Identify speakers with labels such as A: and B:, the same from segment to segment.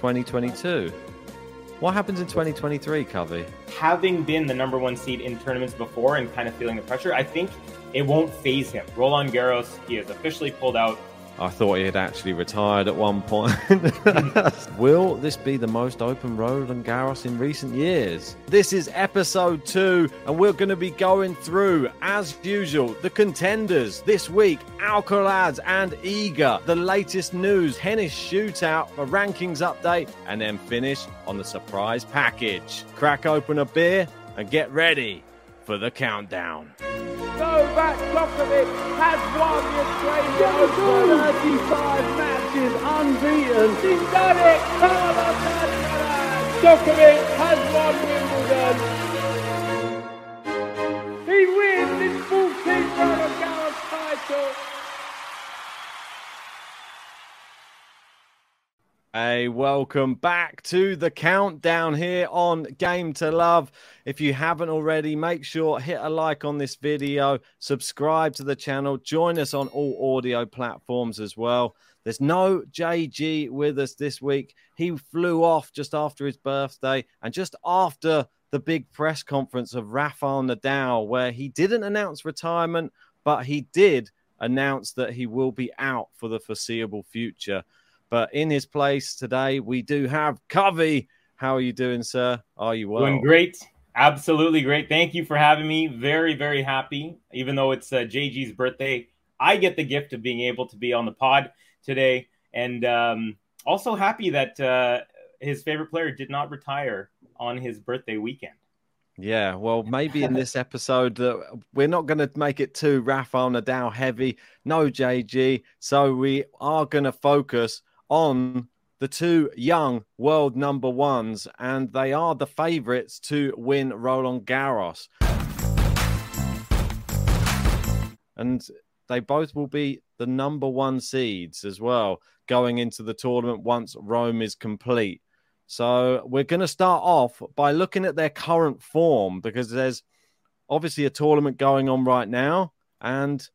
A: 2022. What happens in 2023, Covey?
B: having been the number one seed in tournaments before and kind of feeling the pressure, I think it won't phase him. Roland Garros, he has officially pulled out.
A: I thought he had actually retired at one point. Will this be the most open Roland Garros in recent years? This is episode two, and we're going to be going through, as usual, the contenders this week Alcaraz and Iga, the latest news, tennis shootout, a rankings update, and then finish on the surprise package. Crack open a beer and get ready for the countdown.
C: Novak Djokovic has won the Australian Open. 35 matches unbeaten. He's done it! Alcaraz! Djokovic has
A: Welcome back to the countdown here on Game to Love. If you haven't already, make sure hit a like on this video, subscribe to the channel, join us on all audio platforms as well. There's no JG with us this week. He flew off just after his birthday and just after the big press conference of Rafael Nadal, where he didn't announce retirement, but he did announce that he will be out for the foreseeable future. But in his place today, we do have Covey. How are you doing, sir? Are you well?
B: Doing great. Absolutely great. Thank you for having me. Very, very happy. Even though it's uh, JG's birthday, I get the gift of being able to be on the pod today. And um, also happy that uh, his favorite player did not retire on his birthday weekend.
A: Yeah, well, maybe in this episode uh, we're not going to make it too Rafael Nadal heavy. No JG, so we are going to focus on the two young world number ones, and they are the favorites to win Roland Garros. And they both will be the number one seeds as well going into the tournament once Rome is complete. So we're going to start off by looking at their current form because there's obviously a tournament going on right now. And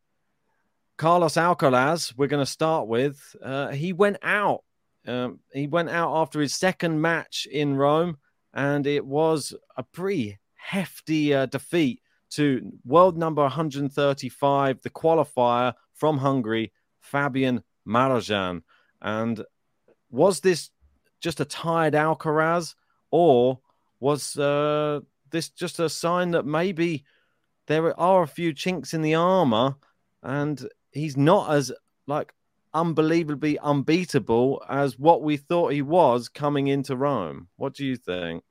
A: Carlos Alcaraz, we're going to start with, uh, he went out. Um, he went out after his second match in Rome, and it was a pretty hefty uh, defeat to world number 135, the qualifier from Hungary, Fabian Marozsan. And was this just a tired Alcaraz, or was uh, this just a sign that maybe there are a few chinks in the armor, and he's not as like unbelievably unbeatable as what we thought he was coming into Rome? What do you think?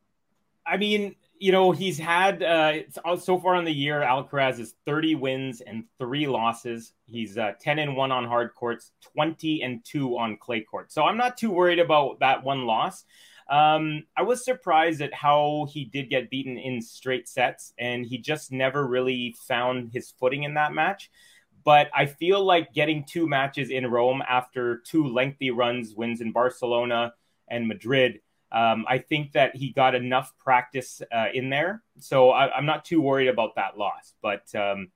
B: I mean, you know, he's had uh, so far in the year, Alcaraz is 30 wins and three losses. He's uh, 10 and 1 on hard courts, 20 and 2 on clay courts. So I'm not too worried about that one loss. Um, I was surprised at how he did get beaten in straight sets, and he just never really found his footing in that match. But I feel like getting two matches in Rome after two lengthy runs, wins in Barcelona and Madrid. Um, I think that he got enough practice uh, in there, so I, am not too worried about that loss. But um,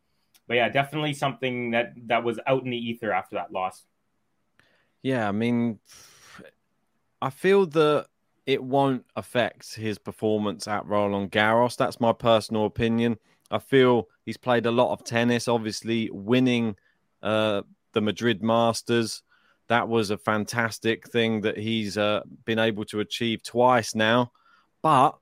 B: but yeah, definitely something that that was out in the ether after that loss.
A: Yeah, I mean, I feel that it won't affect his performance at Roland Garros. That's my personal opinion. I feel he's played a lot of tennis, obviously winning uh, the Madrid Masters. That was a fantastic thing that he's uh, been able to achieve twice now. But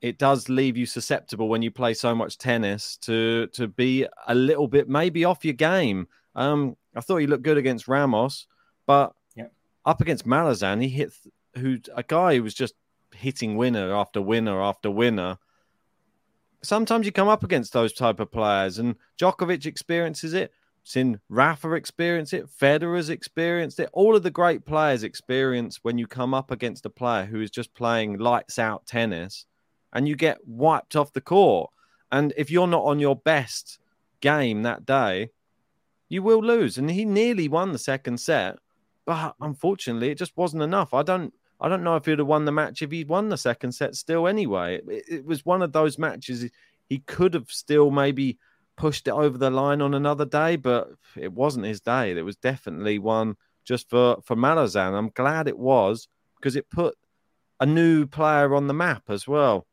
A: it does leave you susceptible when you play so much tennis to to be a little bit maybe off your game. Um, I thought he looked good against Ramos, but up against Malazan, he hit who a guy who was just hitting winner after winner after winner. Sometimes you come up against those type of players, and Djokovic experiences it. Sin Rafa experience it, Federer's experienced it. All of the great players experience when you come up against a player who is just playing lights out tennis, and you get wiped off the court. And if you're not on your best game that day, you will lose. And he nearly won the second set, but unfortunately, it just wasn't enough. I don't I don't know if he'd have won the match if he'd won the second set still anyway. It, it, was one of those matches he could have still maybe pushed it over the line on another day, but it wasn't his day. It was definitely one just for, for Malazan. I'm glad it was because it put a new player on the map as well.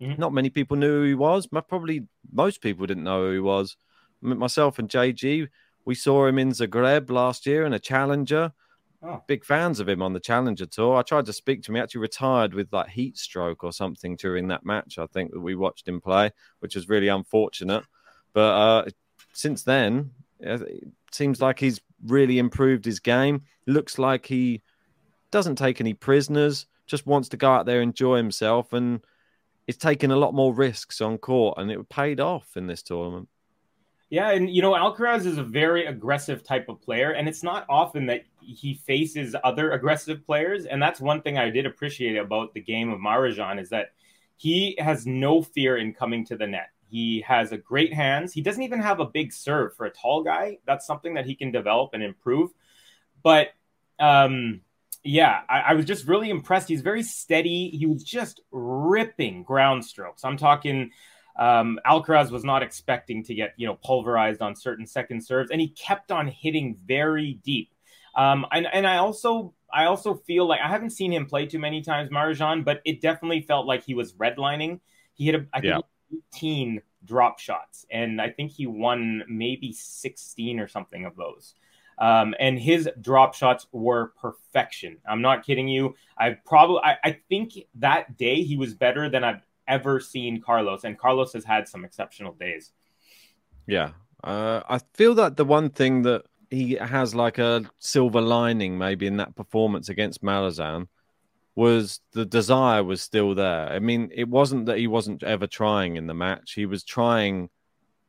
A: Mm-hmm. Not many people knew who he was. Probably most people didn't know who he was. Myself and JG, we saw him in Zagreb last year in a challenger Oh. Big fans of him on the Challenger Tour. I tried to speak to him. He actually retired with like heat stroke or something during that match. I think that we watched him play, which was really unfortunate. But uh, since then, it seems like he's really improved his game. Looks like he doesn't take any prisoners. Just wants to go out there enjoy himself, and he's taking a lot more risks on court, and it paid off in this tournament.
B: Yeah, and you know, Alcaraz is a very aggressive type of player, and it's not often that he faces other aggressive players. And that's one thing I did appreciate about the game of Marozsan is that he has no fear in coming to the net. He has a great hands. He doesn't even have a big serve for a tall guy. That's something that he can develop and improve. But um, yeah, I, I, was just really impressed. He's very steady. He was just ripping ground strokes. I'm talking um, Alcaraz was not expecting to get you know pulverized on certain second serves, and he kept on hitting very deep. Um, and and I also I also feel like I haven't seen him play too many times, Marozsan, but it definitely felt like he was redlining. He hit a, I think yeah. 18 drop shots, and I think he won maybe 16 or something of those. Um, and his drop shots were perfection. I'm not kidding you. I probably I, I think that day he was better than I've ever seen Carlos, and Carlos has had some exceptional days.
A: Yeah, uh, I feel that the one thing that he has like a silver lining maybe in that performance against Malazan was the desire was still there. I mean, it wasn't that he wasn't ever trying in the match; he was trying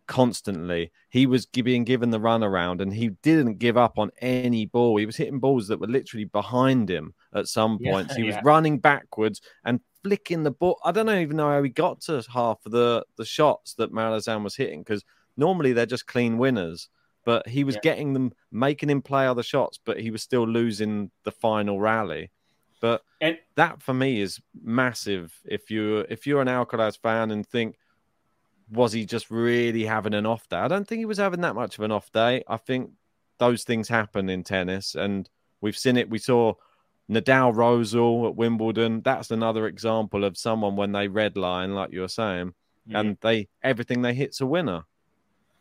A: constantly. He was being given the run around, and he didn't give up on any ball. He was hitting balls that were literally behind him at some points. Yeah, he yeah. was running backwards and flicking the ball. I don't even know how he got to half of the the shots that Malazan was hitting because normally they're just clean winners. But he was yeah. getting them, making him play other shots, but he was still losing the final rally. But and, that for me is massive. If you if you're an Alcaraz fan and think, was he just really having an off day? I don't think he was having that much of an off day. I think those things happen in tennis, and we've seen it. We saw Nadal Rosol at Wimbledon. That's another example of someone when they redline, like you were saying, mm. and they everything they hit's a winner.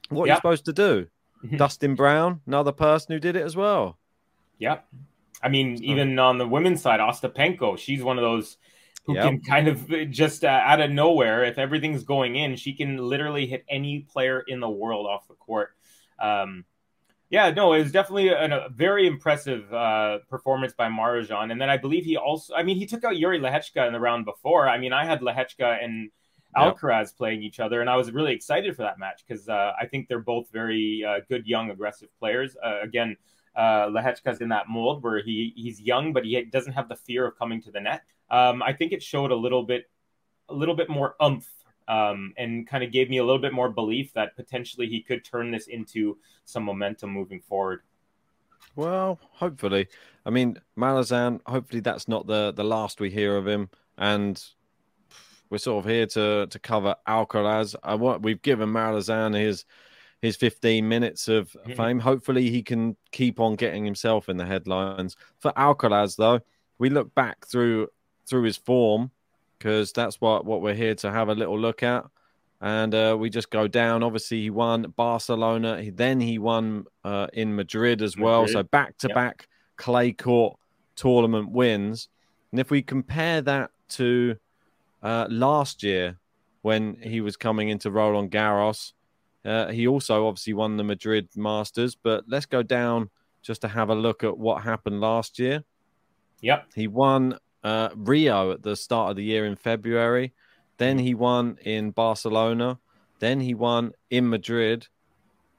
A: What yep. are you supposed to do? Dustin Brown, another person who did it as well.
B: Yep. I mean, so. even on the women's side, Ostapenko, she's one of those who yep. can kind of just uh, out of nowhere, if everything's going in, she can literally hit any player in the world off the court. Um, yeah, no, it was definitely a, a very impressive uh, performance by Marozsan. And then I believe he also, I mean, he took out Jiri Lehecka in the round before. I mean, I had Lehecka and Alcaraz yep. playing each other, and I was really excited for that match because uh, I think they're both very uh, good, young, aggressive players. Uh, again, uh, Lehecka's in that mold where he he's young, but he doesn't have the fear of coming to the net. Um, I think it showed a little bit, a little bit more umph um, and kind of gave me a little bit more belief that potentially he could turn this into some momentum moving forward.
A: Well, hopefully. I mean, Malazan, hopefully that's not the, the last we hear of him. And we're sort of here to, to cover Alcaraz. I want, we've given Malazan his his 15 minutes of mm-hmm. fame. Hopefully, he can keep on getting himself in the headlines. For Alcaraz, though, we look back through through his form because that's what what we're here to have a little look at. And uh, we just go down. Obviously, he won Barcelona. He, then he won uh, in Madrid as well. Madrid. So back to back clay court tournament wins. And if we compare that to uh, last year when he was coming into Roland Garros, uh, he also obviously won the Madrid Masters. But let's go down just to have a look at what happened last year.
B: Yep.
A: He won uh, Rio at the start of the year in February. Then he won in Barcelona. Then he won in Madrid.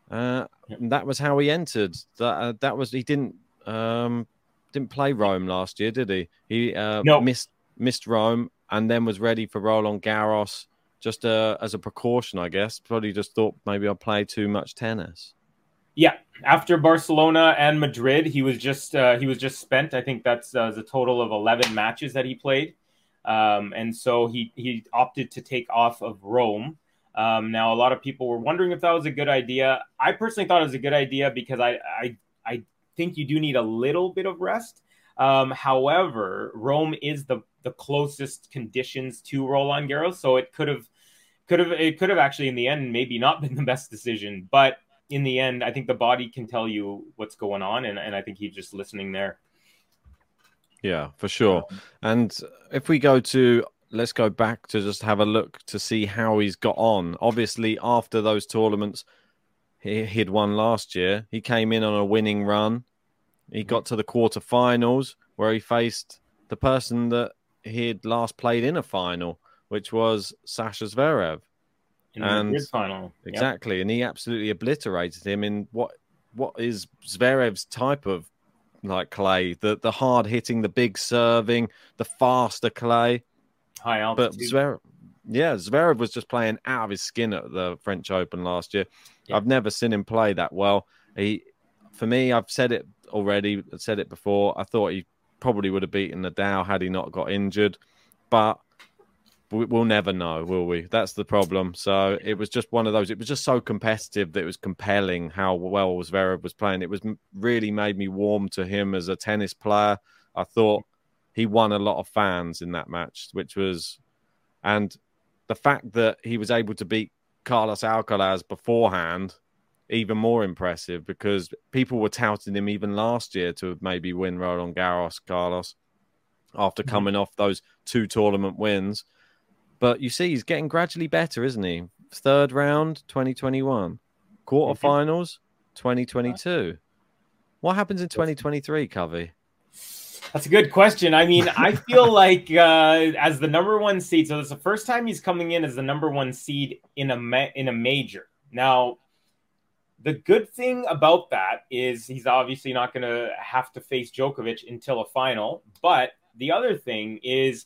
A: Uh, that was how he entered. That uh, that was he didn't um, didn't play Rome last year, did he? He uh, no. missed missed Rome and then was ready for Roland Garros just uh, as a precaution, I guess. Probably just thought maybe I'll play too much tennis.
B: Yeah, after Barcelona and Madrid, he was just uh, he was just spent. I think that's uh, a total of eleven matches that he played, um, and so he he opted to take off of Rome. Um, now, a lot of people were wondering if that was a good idea. I personally thought it was a good idea because I I I think you do need a little bit of rest. Um, however, Rome is the the closest conditions to Roland Garros, so it could have could have it could have actually in the end maybe not been the best decision, but in the end, I think the body can tell you what's going on, and, and I think he's just listening there.
A: Yeah, for sure. And if we go to let's go back to just have a look to see how he's got on. Obviously, after those tournaments he, he'd won last year, he came in on a winning run. He got to the quarterfinals where he faced the person that he'd last played in a final, which was Sasha Zverev
B: in and the final.
A: Exactly, yep. and he absolutely obliterated him in what what is Zverev's type of like clay, the the hard hitting, the big serving, the faster clay.
B: High altitude.
A: But Zverev, yeah, Zverev was just playing out of his skin at the French Open last year. Yep. I've never seen him play that well. He, for me, I've said it already. I've said it before. I thought he probably would have beaten Nadal had he not got injured, but we'll never know, will we? That's the problem. So it was just one of those. It was just so competitive that it was compelling how well Zverev was playing. It was really made me warm to him as a tennis player. I thought he won a lot of fans in that match, which was, and the fact that he was able to beat Carlos Alcaraz beforehand, even more impressive because people were touting him even last year to maybe win Roland Garros, Carlos, after mm-hmm. coming mm-hmm. off those two tournament wins but you see, he's getting gradually better, isn't he? Third round, 2021. Quarterfinals, 2022. What happens in 2023, Covey?
B: That's a good question. I mean, I feel like uh, as the number one seed, so it's the first time he's coming in as the number one seed in a ma- in a major. Now, the good thing about that is he's obviously not going to have to face Djokovic until a final. But the other thing is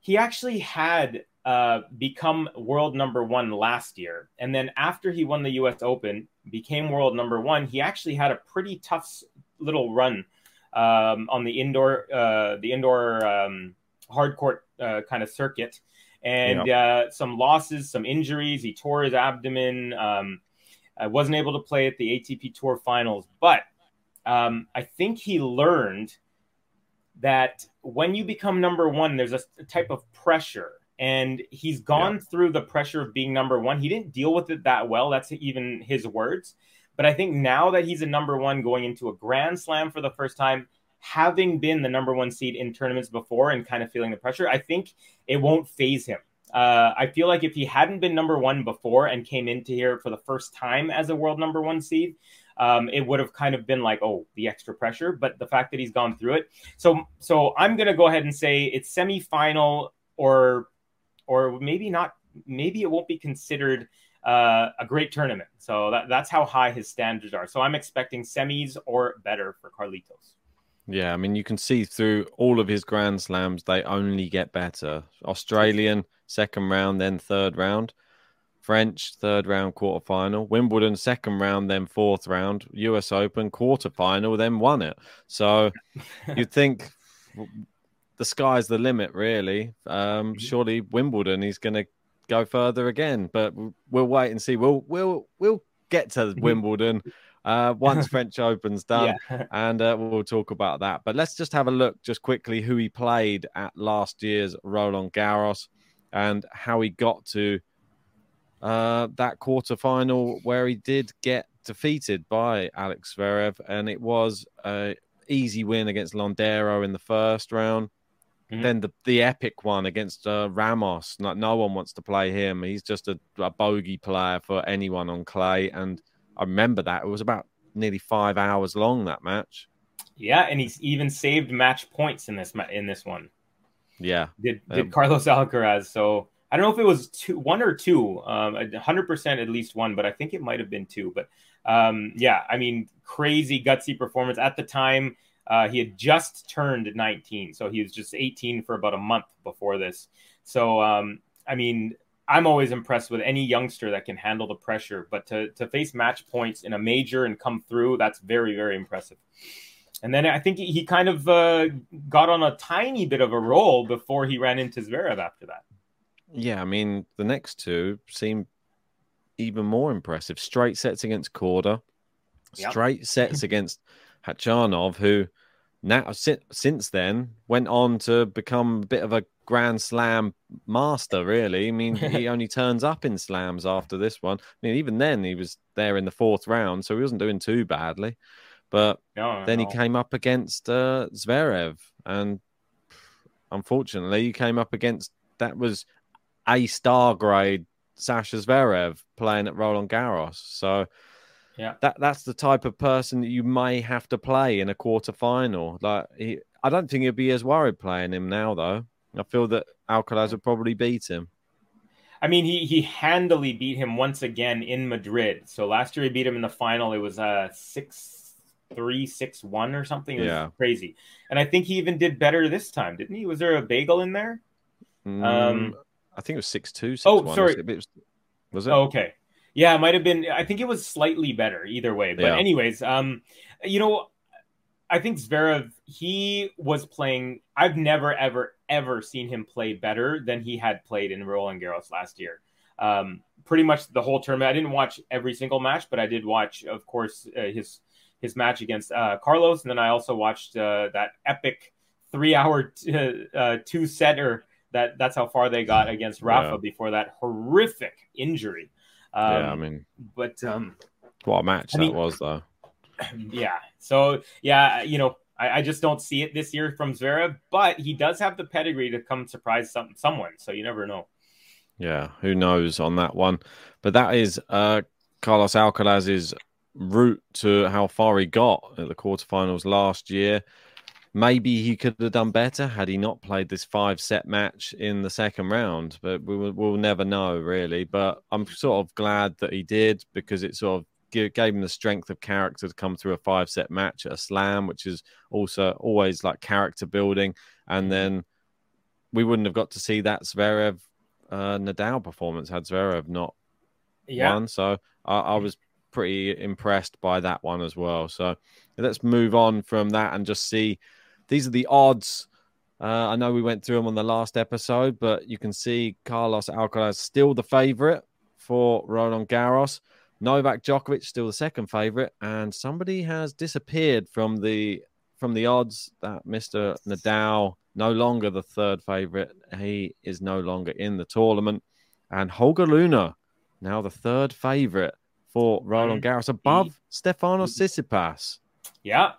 B: he actually had uh, become world number one last year. And then after he won the US Open, became world number one, he actually had a pretty tough little run um, on the indoor, uh, the indoor um, hard court uh, kind of circuit. And yeah. Uh, some losses, some injuries. He tore his abdomen. Um, I wasn't able to play at the ATP Tour Finals, but um, I think he learned that when you become number one, there's a, type of pressure. And he's gone yeah. through the pressure of being number one. He didn't deal with it that well. That's even his words. But I think now that he's a number one going into a grand slam for the first time, having been the number one seed in tournaments before and kind of feeling the pressure, I think it won't phase him. Uh, I feel like if he hadn't been number one before and came into here for the first time as a world number one seed, um, it would have kind of been like, oh, the extra pressure. But the fact that he's gone through it, so so I'm gonna go ahead and say it's semifinal or or maybe not. Maybe it won't be considered uh, a great tournament. So that, that's how high his standards are. So I'm expecting semis or better for Carlitos.
A: Yeah, I mean, you can see through all of his Grand Slams, they only get better. Australian, second round, then third round. French, third round, quarter final. Wimbledon, second round, then fourth round. US Open, quarter final, then won it. So you'd think the sky's the limit, really. Um,
B: Mm-hmm.
A: surely Wimbledon, he's going to go further again, but we'll wait and see. We'll we'll we'll get to Wimbledon uh, once French Open's done,
B: Yeah.
A: and uh, we'll talk about that. But let's just have a look, just quickly, who he played at last year's Roland Garros and how he got to uh, that quarter final where he did get defeated by Alex Zverev, and it was a easy win against Londero in the first round.
B: Mhm.
A: Then the, the epic one against uh, Ramos. Like no one wants to play him. He's just a, a bogey player for anyone on clay. And I remember that it was about nearly five hours long that match.
B: Yeah, and he's even saved match points in this in this one.
A: Yeah,
B: Did did
A: Um,
B: Carlos Alcaraz? So I don't know if it was two, one or two, um, hundred percent at least one, but I think it might have been two. But um, yeah, I mean, crazy gutsy performance at the time. Uh, he had just turned 19, so he was just 18 for about a month before this. So um, I mean, I'm always impressed with any youngster that can handle the pressure, but to to face match points in a major and come through, that's very very impressive. And then I think he, he kind of uh, got on a tiny bit of a roll before he ran into Zverev after that.
A: Yeah. I mean, the next two seem even more impressive. Straight sets against Korda,
B: Yep.
A: straight sets against Khachanov, who now si- since then went on to become a bit of a Grand Slam master. Really, I mean, he only turns up in slams after this one. I mean, even then he was there in the fourth round, so he wasn't doing too badly. But
B: No,
A: then he came up against uh, Zverev, and unfortunately, he came up against that was a star grade Sasha Zverev playing at Roland Garros. So
B: Yeah.
A: that that's the type of person that you may have to play in a quarter final. Like he, I don't think he'd be as worried playing him now, though. I feel that Alcaraz would probably beat him.
B: I mean, he he handily beat him once again in Madrid. So last year he beat him in the final. It was uh six three six one or something. It was
A: Yeah.
B: crazy. And I think he even did better this time, didn't he? Was there a bagel in there?
A: Mm,
B: Um,
A: I think it was six two. Six,
B: oh,
A: one.
B: sorry.
A: It was, was it?
B: Oh, okay. Yeah, it might have been. I think it was slightly better either way. But
A: Yeah.
B: anyways, um, you know, I think Zverev he was playing. I've never ever ever seen him play better than he had played in Roland Garros last year. Um, pretty much the whole tournament. I didn't watch every single match, but I did watch, of course, uh, his his match against uh, Carlos, and then I also watched uh, that epic three hour t- uh, two setter. That that's how far they got against Rafa
A: Yeah.
B: before that horrific injury. Um,
A: yeah, I mean,
B: but um,
A: what a match
B: I
A: that
B: mean-
A: was, though.
B: yeah. So yeah, you know, I, I just don't see it this year from Zverev, but he does have the pedigree to come surprise some someone. So you never know.
A: Yeah, who knows on that one? But that is uh, Carlos Alcaraz's route to how far he got at the quarterfinals last year. Maybe he could have done better had he not played this five set match in the second round, but we will, we'll never know really. But I'm sort of glad that he did because it sort of gave him the strength of character to come through a five set match at a slam, which is also always like character building. And then we wouldn't have got to see that Zverev uh, Nadal performance had Zverev not
B: Yeah.
A: won. So I, I was pretty impressed by that one as well. So let's move on from that and just see. These are the odds. Uh, I know we went through them on the last episode, but you can see Carlos Alcaraz still the favorite for Roland Garros. Novak Djokovic still the second favorite, and somebody has disappeared from the from the odds. That Mister Nadal no longer the third favorite. He is no longer in the tournament, and Holger Rune now the third favorite for Roland Garros above Stefanos Tsitsipas.
B: Yeah.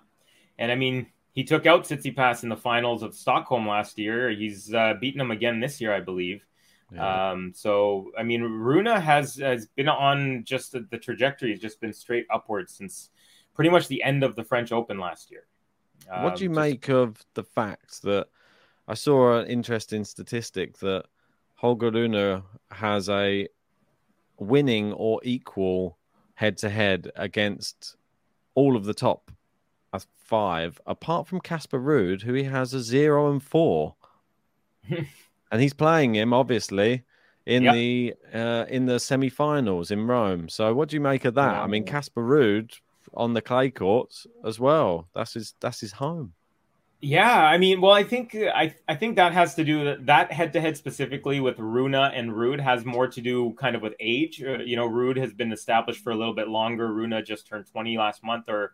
B: And I mean, he took out Tsitsipas in the finals of Stockholm last year. He's uh, beaten him again this year, I believe.
A: Yeah.
B: Um, so I mean, Rune has has been on just the, the trajectory has just been straight upwards since pretty much the end of the French Open last year.
A: what do you
B: Um, just-
A: make of the fact that I saw an interesting statistic that Holger Rune has a winning or equal head to head against all of the top a five, apart from Casper Ruud, who he has a zero and four, and he's playing him obviously in yep. the uh, in the semi-finals in Rome. So what do you make of that? Yeah. I mean, Casper Ruud on the clay courts as well. That's his that's his home.
B: Yeah, I mean, well, I think I I think that has to do that head to head specifically with Rune and Ruud has more to do kind of with age. Uh, you know, Ruud has been established for a little bit longer. Rune just turned twenty last month, or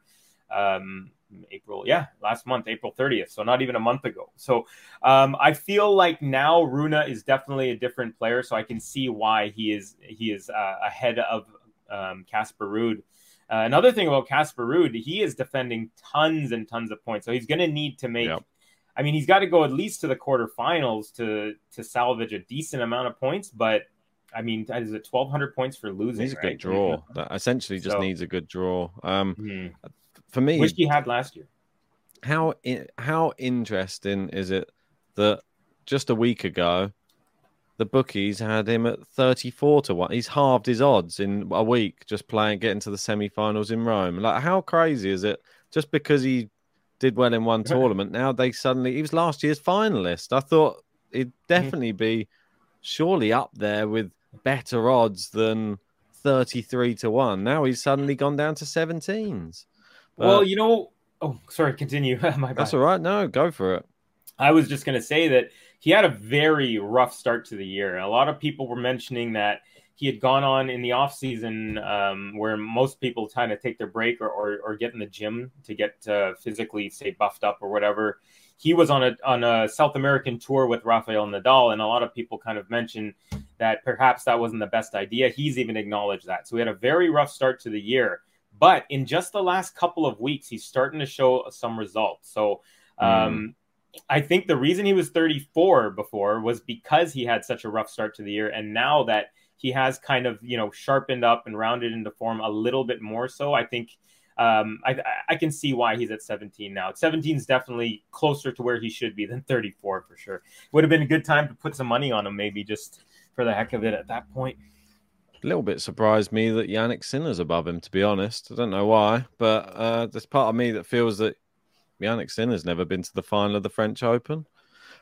B: um, April, yeah, last month, April 30th. So not even a month ago. So um, I feel like now Rune is definitely a different player. So I can see why he is he is uh, ahead of um, Casper Ruud. Uh, another thing about Casper Ruud, he is defending tons and tons of points. So he's going to need to make. Yep. I mean, he's got to go at least to the quarterfinals to to salvage a decent amount of points. But I mean, is it twelve hundred points for losing?
A: He's a good draw. That essentially just so, needs a good draw. Um, mm-hmm for me,
B: which he had last year.
A: How how interesting is it that just a week ago, the bookies had him at thirty-four to one. He's halved his odds in a week just playing, getting to the semi-finals in Rome. Like, how crazy is it? Just because he did well in one tournament, now they suddenly he was last year's finalist. I thought he'd mm-hmm. definitely be surely up there with better odds than 33 to 1. Now he's suddenly gone down to 17s.
B: Well, you know, oh, sorry, continue.
A: My bad. That's all right. No, go for it.
B: I was just going to say that he had a very rough start to the year. A lot of people were mentioning that he had gone on in the off season um, where most people kind of take their break or, or, or get in the gym to get uh, physically, say, buffed up or whatever. He was on a on a South American tour with Rafael Nadal, and a lot of people kind of mentioned that perhaps that wasn't the best idea. He's even acknowledged that. So he had a very rough start to the year. But in just the last couple of weeks, he's starting to show some results. So um, mm. I think the reason he was 34 before was because he had such a rough start to the year. And now that he has kind of, you know, sharpened up and rounded into form a little bit more so, I think um, I, I can see why he's at 17 now. 17 is definitely closer to where he should be than 34 for sure. Would have been a good time to put some money on him, maybe just for the heck of it at that point
A: a little bit surprised me that Jannik Sinner's above him, to be honest. I don't know why, but uh, there's part of me that feels that Jannik Sinner's never been to the final of the French Open.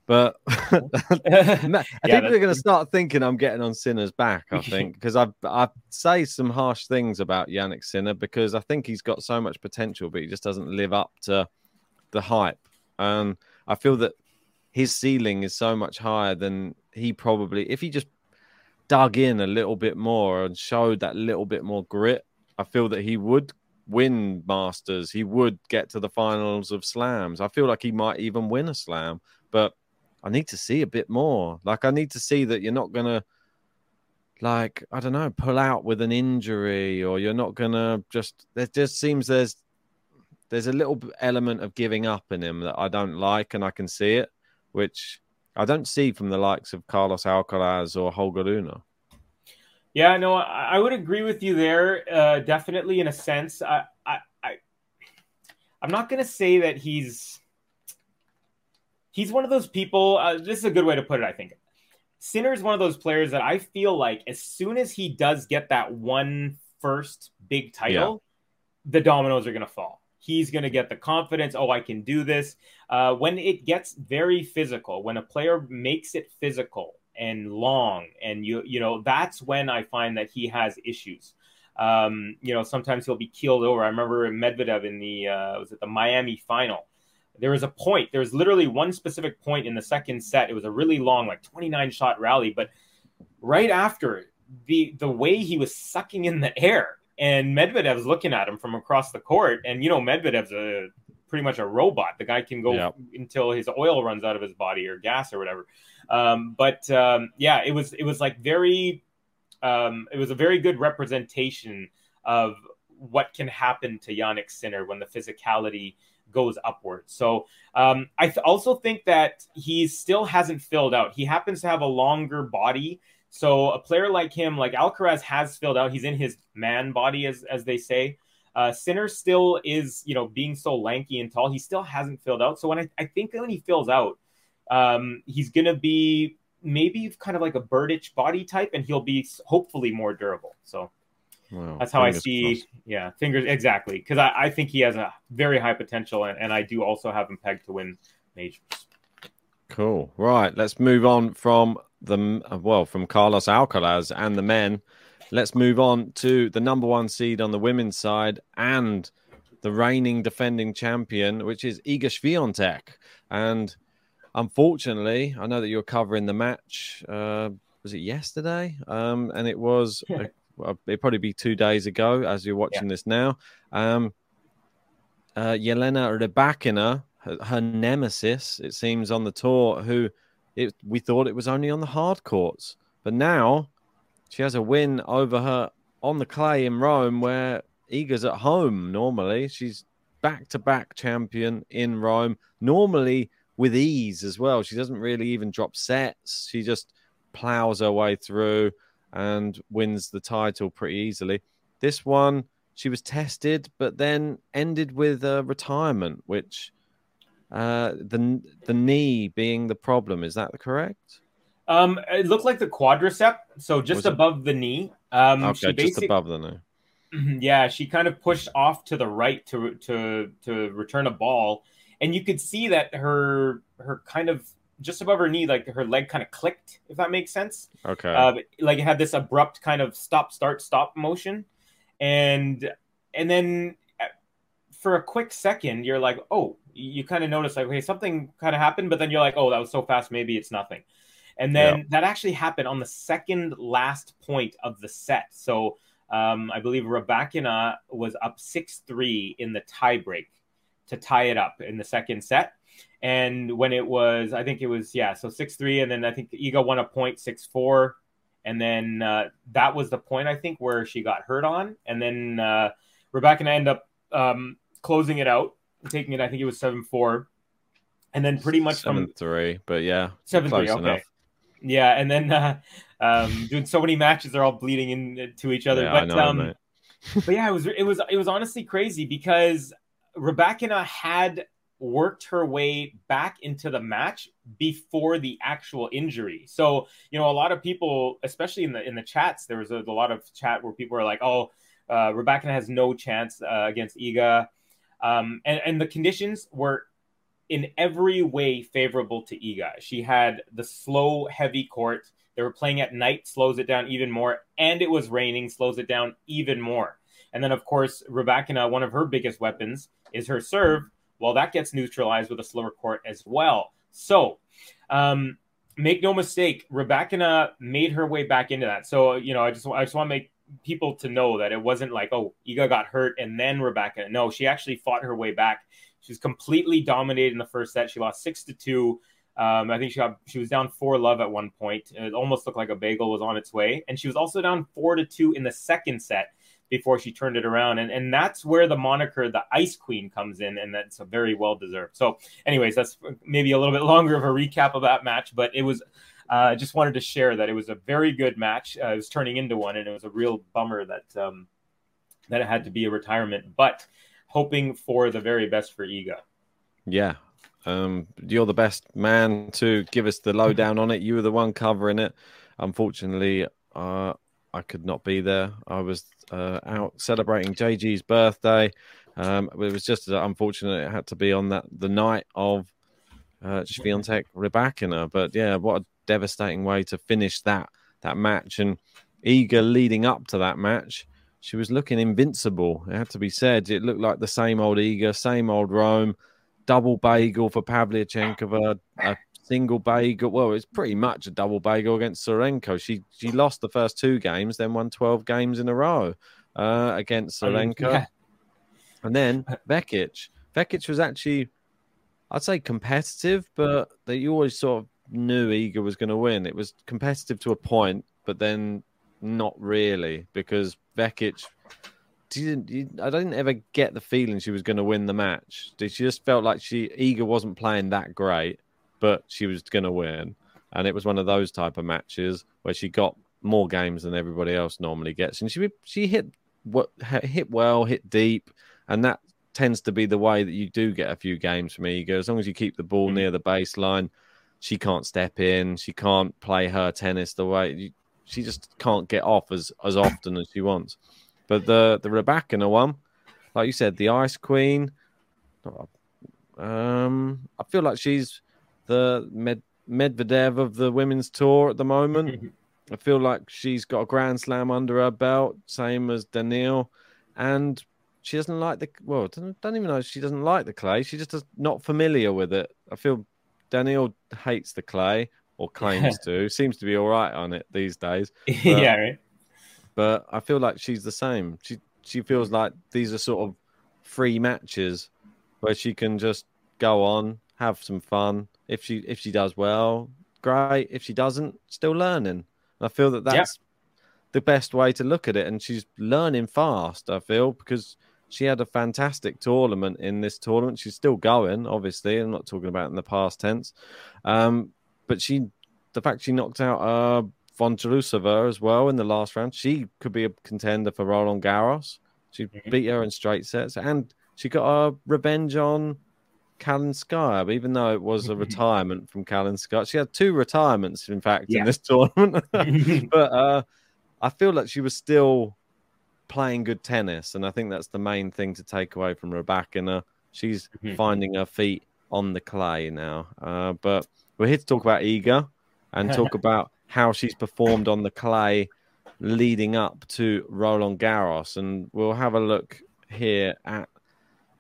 A: But I yeah, think we're going to start thinking I'm getting on Sinner's back. I think because I I say some harsh things about Jannik Sinner because I think he's got so much potential, but he just doesn't live up to the hype. And I feel that his ceiling is so much higher than he probably if he just dug in a little bit more and showed that little bit more grit, I feel that he would win Masters. He would get to the finals of slams. I feel like he might even win a slam, but I need to see a bit more. Like, I need to see that you're not to, like, I don't know, pull out with an injury or you're not to just, there just seems there's, there's a little element of giving up in him that I don't like and I can see it, which I don't see from the likes of Carlos Alcaraz or Holger Rune.
B: Yeah, no, I, I would agree with you there. Uh, definitely, in a sense, I, I, I I'm not going to say that he's he's one of those people. Uh, this is a good way to put it, I think. Sinner is one of those players that I feel like as soon as he does get that one first big title, yeah. the dominoes are going to fall he's going to get the confidence. Oh, I can do this. Uh, when it gets very physical, when a player makes it physical and long, and you you know that's when I find that he has issues. Um, you know, sometimes he'll be keeled over. I remember Medvedev in the uh, was it the Miami final. There was a point. There was literally one specific point in the second set. It was a really long, like 29 shot rally, but right after the the way he was sucking in the air and Medvedev's looking at him from across the court, and you know Medvedev's a pretty much a robot. The guy can go yep. until his oil runs out of his body or gas or whatever. Um, but um, yeah, it was it was like very um, it was a very good representation of what can happen to Jannik Sinner when the physicality goes upwards. So um, I th- also think that he still hasn't filled out. He happens to have a longer body so a player like him, like Alcaraz, has filled out. He's in his man body, as as they say. Uh, Sinner still is, you know, being so lanky and tall, he still hasn't filled out. So when I, I think when he fills out, um, he's gonna be maybe kind of like a Berdych body type, and he'll be hopefully more durable. So That's how I see. Yeah, fingers exactly because I, I think he has a very high potential, and, and I do also have him pegged to win majors.
A: Cool. Right. Let's move on from the well from Carlos Alcaraz and the men. Let's move on to the number one seed on the women's side and the reigning defending champion, which is Iga Swiatek. And unfortunately, I know that you're covering the match. Uh, was it yesterday? Um, and it was. uh, well, it'd probably be two days ago as you're watching this now. Um, uh, Elena Rybakina, her, her nemesis, it seems, on the tour, who it, we thought it was only on the hard courts. But now she has a win over her on the clay in Rome, where Iga's at home normally. She's back to back champion in Rome, normally with ease as well. She doesn't really even drop sets. She just plows her way through and wins the title pretty easily. This one, she was tested, but then ended with a retirement, which uh, the the knee being the problem. Is that correct?
B: Um, it looked like the quadricep, so just
A: Was it-
B: above the knee. Um,
A: okay, just above the knee.
B: Mhm, Yeah, she kind of pushed off to the right to to to return a ball, and you could see that her her kind of just above her knee, like her leg kind of clicked, if that makes sense.
A: Okay.
B: Uh, like it had this abrupt kind of stop, start, stop motion, and and then uh, for a quick second, you're like, oh, you kind of notice like, okay, something kind of happened, but then you're like, oh, that was so fast, maybe it's nothing. And then
A: Yeah.
B: that actually happened on the second last point of the set. So um, I believe Rybakina was up 6 3 in the tiebreak to tie it up in the second set. And when it was, I think it was, yeah, so 6 3. And then I think Iga won a point 6 4. And then uh, that was the point, I think, where she got hurt on. And then uh, Rebecca ended up um, closing it out, taking it, I think it was 7 4. And then pretty much
A: seven
B: from
A: three, but yeah,
B: Seven
A: close
B: three. Okay.
A: enough.
B: Yeah, and then uh, um, doing so many matches, they're all bleeding into each other.
A: Yeah,
B: but
A: know,
B: um, but yeah, it was it was it was honestly crazy because Rebecca had worked her way back into the match before the actual injury. So you know, a lot of people, especially in the in the chats, there was a, a lot of chat where people were like, "Oh, uh, Rebecca has no chance uh, against Iga," um, and and the conditions were in every way favorable to Iga. She had the slow, heavy court. They were playing at night, slows it down even more, and it was raining, slows it down even more. And then, of course, Rebecca, one of her biggest weapons is her serve. Well, that gets neutralized with a slower court as well. So, um, make no mistake, Rebecca made her way back into that. So, you know, I just I just want to make people to know that it wasn't like, oh, Iga got hurt and then Rebecca. No, she actually fought her way back. She was completely dominated in the first set. She lost six to two. Um, I think she got she was down four love at one point. It almost looked like a bagel was on its way, and she was also down four to two in the second set before she turned it around. And and that's where the moniker the Ice Queen comes in, and that's a very well deserved. So, anyways, that's maybe a little bit longer of a recap of that match, but it was. Uh, just wanted to share that it was a very good match. Uh, it was turning into one, and it was a real bummer that um, that it had to be a retirement. But hoping for the very best for Iga.
A: Yeah. Um, you're the best man to give us the lowdown on it. You were the one covering it. Unfortunately, uh, I could not be there. I was uh, out celebrating JG's birthday. Um, it was just unfortunate it had to be on that the night of uh, Swiatek Rybakina. But yeah, what a devastating way to finish that that match. And Iga leading up to that match, she was looking invincible. It had to be said. It looked like the same old Iga, same old Rome. Double bagel for Pavlyuchenkova, a single bagel. Well, it's pretty much a double bagel against Tsurenko. She she lost the first two games, then won twelve games in a row uh, against Tsurenko.
B: yeah.
A: And then Vekic. Vekic was actually, I'd say, competitive, but that you always sort of knew Iga was going to win. It was competitive to a point, but then not really because Vekic didn't. I didn't ever get the feeling she was going to win the match. She just felt like she Iga wasn't playing that great, but she was going to win, and it was one of those type of matches where she got more games than everybody else normally gets, and she she hit what hit well, hit deep, and that tends to be the way that you do get a few games from Iga. As long as you keep the ball mm. near the baseline, she can't step in, she can't play her tennis the way she just can't get off as as often as she wants. But the the Rebecca one, like you said, the Ice Queen. Um, I feel like she's the Med- Medvedev of the women's tour at the moment. I feel like she's got a Grand Slam under her belt, same as Daniil, and she doesn't like the well. Don't, don't even know she doesn't like the clay. She just is not familiar with it. I feel Daniil hates the clay or claims to. Seems to be all right on it these days. But,
B: yeah, right.
A: But I feel like she's the same. She she feels like these are sort of free matches where she can just go on, have some fun. If she if she does well, great. If she doesn't, still learning. And I feel that that's the best way to look at it, and she's learning fast. I feel because she had a fantastic tournament in this tournament. She's still going, obviously. I'm not talking about in the past tense, um, but she, the fact she knocked out uh, Vondrousova as well in the last round, she could be a contender for Roland Garros. She
B: Mhm.
A: beat her in straight sets, and she got a revenge on Kalinskaya, even though it was a retirement from Kalinskaya. She had two retirements, in fact,
B: Yeah.
A: in this tournament. but uh, I feel like she was still playing good tennis, and I think that's the main thing to take away from Rebecca. She's
B: Mhm.
A: finding her feet on the clay now. Uh, but we're here to talk about Iga and talk about how she's performed on the clay leading up to Roland Garros, and we'll have a look here at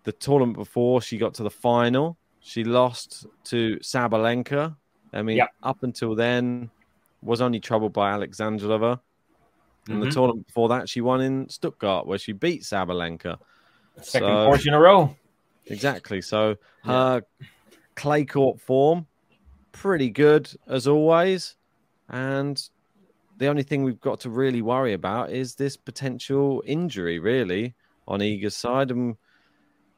A: the tournament before she got to the final. She lost to Sabalenka. I mean,
B: Yep.
A: up until then, was only troubled by Alexandrova. And the
B: Mhm.
A: tournament before that, she won in Stuttgart, where she beat Sabalenka.
B: Second
A: So-
B: course in a row.
A: Exactly. So her clay court form, pretty good as always. And the only thing we've got to really worry about is this potential injury, really, on Iga's side. And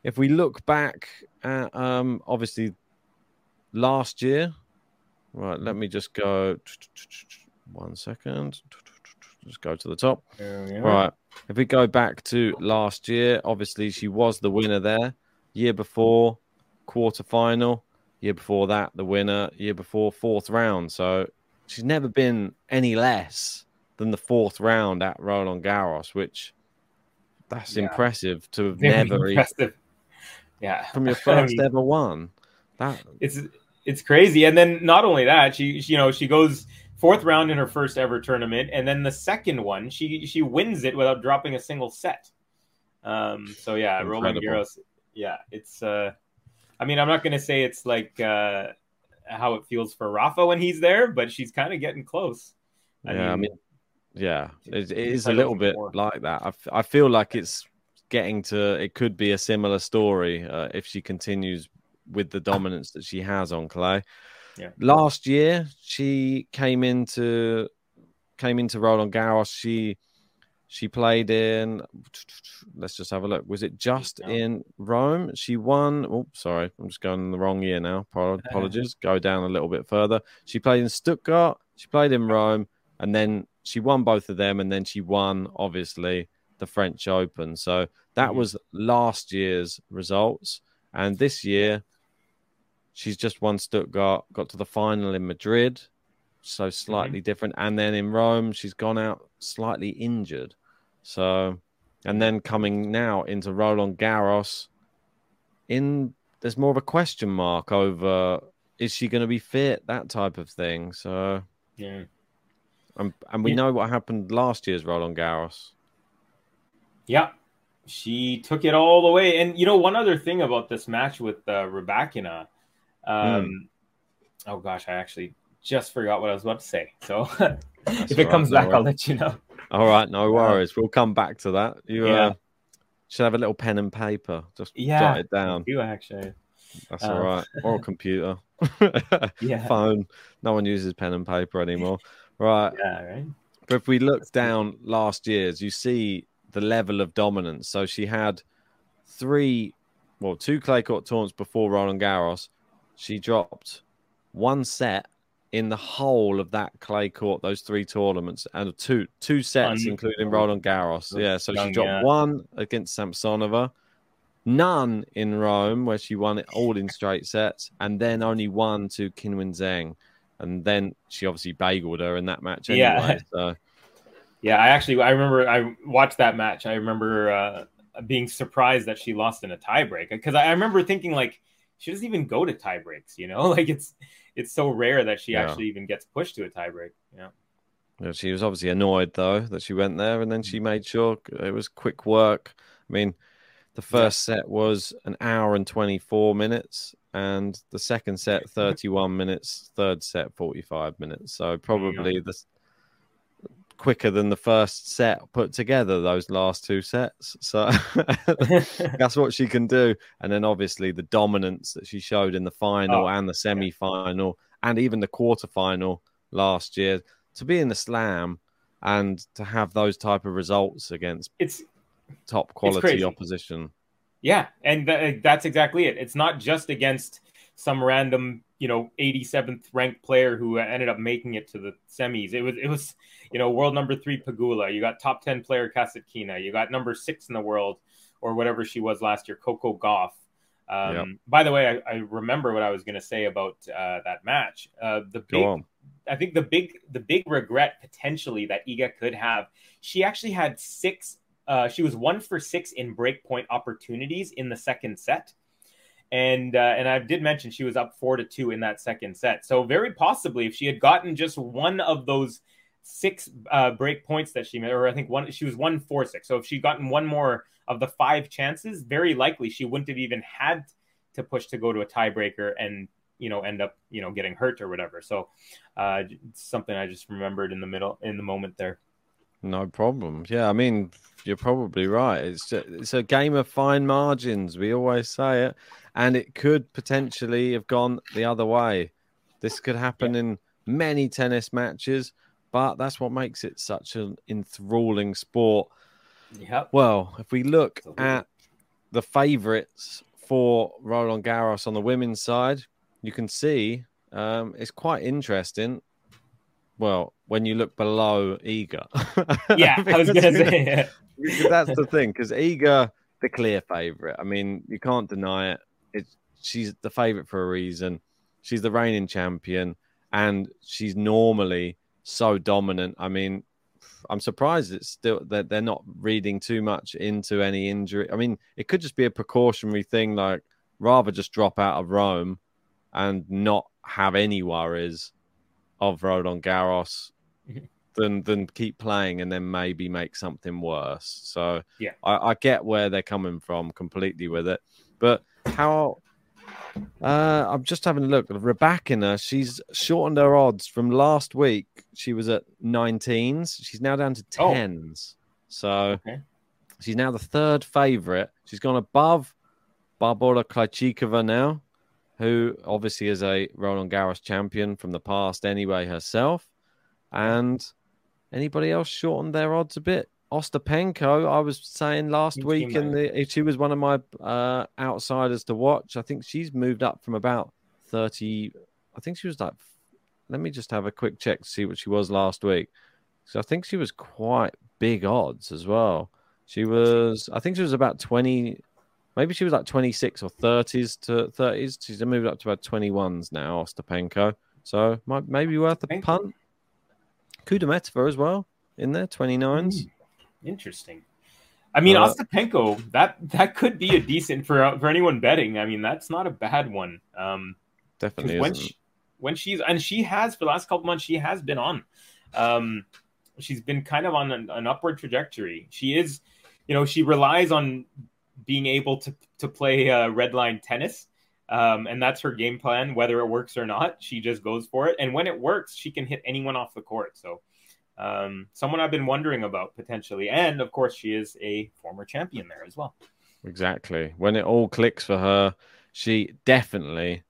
A: if we look back at, um, obviously, last year, right, let me just go one second. Just go to the top. Right. If we go back to last year, obviously she was the winner there. Year before, quarter final. Year before that, the winner. Year before, fourth round. So she's never been any less than the fourth round at Roland Garros, which that's
B: Yeah.
A: impressive to have
B: Very
A: never
B: impressive. Yeah,
A: from your
B: I
A: first
B: mean,
A: ever one. That
B: it's it's crazy. And then not only that, she, she you know she goes fourth round in her first ever tournament, and then the second one she she wins it without dropping a single set. Um. So yeah, Roland
A: Incredible.
B: Garros. Yeah, it's. uh I mean, I'm not going to say it's like uh how it feels for Rafa when he's there, but she's kind of getting close.
A: yeah, I mean, yeah, it, it is a little bit
B: before.
A: like that. I, f- I feel like it's getting to. It could be a similar story uh, if she continues with the dominance that she has on clay.
B: Yeah.
A: Last year, she came into came into Roland Garros. She she played in. Let's just have a look. Was it just
B: Yeah.
A: in Rome? She won. Oh, sorry, I'm just going the wrong year now. Apologies. Go down a little bit further. She played in Stuttgart. She played in Rome, and then she won both of them, and then she won obviously the French Open. So that
B: Mhm.
A: was last year's results, and this year she's just won Stuttgart, got to the final in Madrid, so slightly different, and then in Rome she's gone out slightly injured. So, and then coming now into Roland Garros, in there's more of a question mark over is she going to be fit, that type of thing. So,
B: Yeah.
A: and, and we
B: Yeah.
A: know what happened last year's Roland Garros.
B: Yeah, she took it all the way. And you know, one other thing about this match with uh, um, oh gosh, I actually just forgot what I was about to say. So if it
A: right,
B: comes
A: no
B: back, I'll let you know.
A: All right, no worries. we'll come back to that. You
B: Yeah.
A: uh, should have a little pen and paper. Just
B: Yeah,
A: jot it down.
B: You actually,
A: That's
B: um,
A: all right. Or a computer.
B: Yeah.
A: Phone. No one uses pen and paper anymore. Right.
B: yeah, right.
A: But if we look down last year's, you see the level of dominance. So she had three, well, two clay court tournaments before Roland Garros. She dropped one set in the whole of that clay court, those three tournaments, and two two sets, including Roland Garros. Yeah, so she dropped
B: yeah.
A: one against Samsonova, none in Rome, where she won it all in straight sets, and then only one to Qinwen Zhang. And then she obviously bageled her in that match anyway.
B: Yeah.
A: So
B: Yeah, I actually I remember I watched that match. I remember uh, being surprised that she lost in a tiebreak because I remember thinking like she doesn't even go to tie breaks. You know, like it's it's so rare that she
A: Yeah.
B: actually even gets pushed to a tiebreak. Yeah.
A: Yeah, she was obviously annoyed though that she went there, and then she made sure it was quick work. I mean, the first set was an hour and twenty four minutes, and the second set thirty one minutes, third set forty five minutes. So probably the quicker than the first set put together. Those last two sets, so that's what she can do. And then obviously the dominance that she showed in the final
B: Oh,
A: and the semi final, and even the quarter final last year to be in the slam and to have those type of results against
B: It's
A: top quality
B: crazy.
A: opposition.
B: Yeah, and th- that's exactly it. It's not just against some random, you know, 87th ranked player who ended up making it to the semis. It was, it was, you know, world number three Pegula. You got top 10 player Kasatkina. You got number six in the world, or whatever she was last year, Coco Gauff. Um,
A: Yep.
B: By the way, I, I remember what I was going to say about uh, that match. Uh, the big. I think the big the big regret potentially that Iga could have, she actually had six. Uh, she was one for six in breakpoint opportunities in the second set, and uh, and I did mention she was up four to two in that second set. So very possibly, if she had gotten just one of those six uh, break points that she made, or I think one, she was one four six. So if she'd gotten one more of the five chances, very likely she wouldn't have even had to push to go to a tiebreaker and you know end up you know getting hurt or whatever. So uh, something I just remembered in the middle in the moment there.
A: No problem. Yeah, I mean, you're probably right. It's just, it's a game of fine margins. We always say it, and it could potentially have gone the other way. This could happen in many tennis matches, but that's what makes it such an enthralling sport.
B: Yep.
A: Well, if we look at the favourites for Roland Garros on the women's side, you can see um, it's quite interesting. Well, when you look below Iga,
B: Yeah, I was gonna say.
A: Because that's the thing. Because Iga, the clear favourite. I mean, you can't deny it. It's she's the favourite for a reason. She's the reigning champion, and she's normally so dominant. I mean, I'm surprised it's still that they're not reading too much into any injury. I mean, it could just be a precautionary thing, like rather just drop out of Rome and not have any worries of Roland Garros than than keep playing and then maybe make something worse. So
B: Yeah.
A: I, I get where they're coming from completely with it. But how uh, I'm just having a look. Rebecca, she's shortened her odds from last week. She was at 19s. She's now down to
B: Oh.
A: 10s. So
B: Okay.
A: she's now the third favorite. She's gone above Barbara Krejcikova now, who obviously is a Roland Garros champion from the past anyway herself. And anybody else shortened their odds a bit? Ostapenko, I was saying last
B: Think
A: week and the she was one of my uh, outsiders to watch. I think she's moved up from about 30 I think she was like let me just have a quick check to see what she was last week. So I think she was quite big odds as well. She was I think she was about 20 maybe she was like 26 or 30s to 30s. She's moved up to about 21s now, Ostapenko. So might maybe worth a punt. Kudermetova as well in there, 29s.
B: Interesting. I mean,
A: Uh,
B: Ostapenko, that that could be a decent for for anyone betting. I mean, that's not a bad one. Um,
A: Definitely
B: when she, when she's and she has for the last couple months, she has been on. Um, she's been kind of on an, an upward trajectory. She is, you know, she relies on being able to to play uh, red line tennis. Um, and that's her game plan, whether it works or not. She just goes for it, and when it works, she can hit anyone off the court. So, um, someone I've been wondering about potentially, and of course, she is a former champion there as well.
A: Exactly. When it all clicks for her, she definitely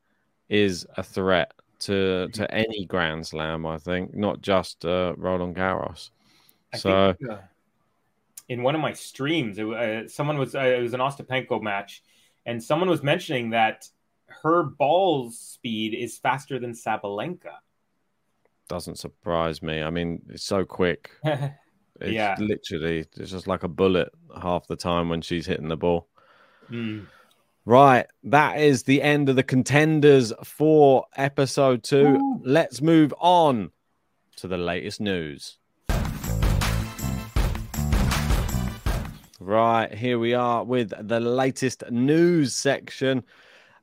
A: is a threat to to any Grand Slam. I think, not just uh, Roland Garros.
B: I
A: So
B: think, uh, in one of my streams, it, uh, someone was uh, it was an Ostapenko match, and someone was mentioning that her ball speed is faster than Sabalenka.
A: doesn't surprise me. I mean, it's so quick. It's
B: Yeah.
A: literally it's just like a bullet half the time when she's hitting the ball.
B: Mm.
A: Right, that is the end of the contenders for episode two. Let's move on to the latest news. Right, here we are with the latest news section.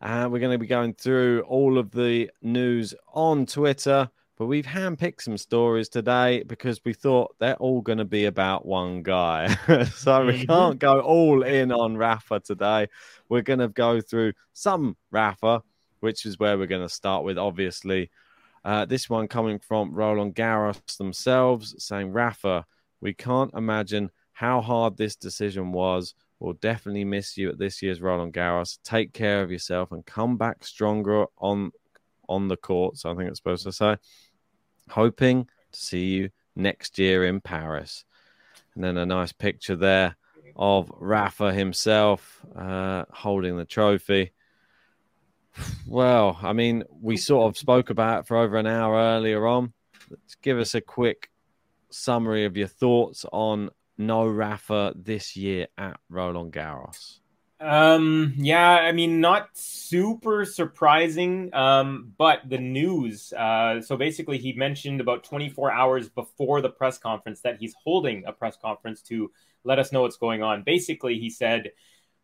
A: Uh, we're going to be going through all of the news on Twitter, but we've handpicked some stories today because we thought they're all going to be about one guy. so we can't go all in on Rafa today. We're going to go through some Rafa, which is where we're going to start with, obviously. Uh, this one coming from Roland Garros themselves saying, Rafa, we can't imagine how hard this decision was. We'll definitely miss you at this year's Roland Garros. Take care of yourself and come back stronger on on the courts. I think it's supposed to say. Hoping to see you next year in Paris. And then a nice picture there of Rafa himself uh, holding the trophy. Well, I mean, we sort of spoke about it for over an hour earlier on. Let's give us a quick summary of your thoughts on no Rafa this year at Roland Garros?
B: Um, yeah, I mean, not super surprising. Um, but the news. Uh, so basically, he mentioned about 24 hours before the press conference that he's holding a press conference to let us know what's going on. Basically, he said,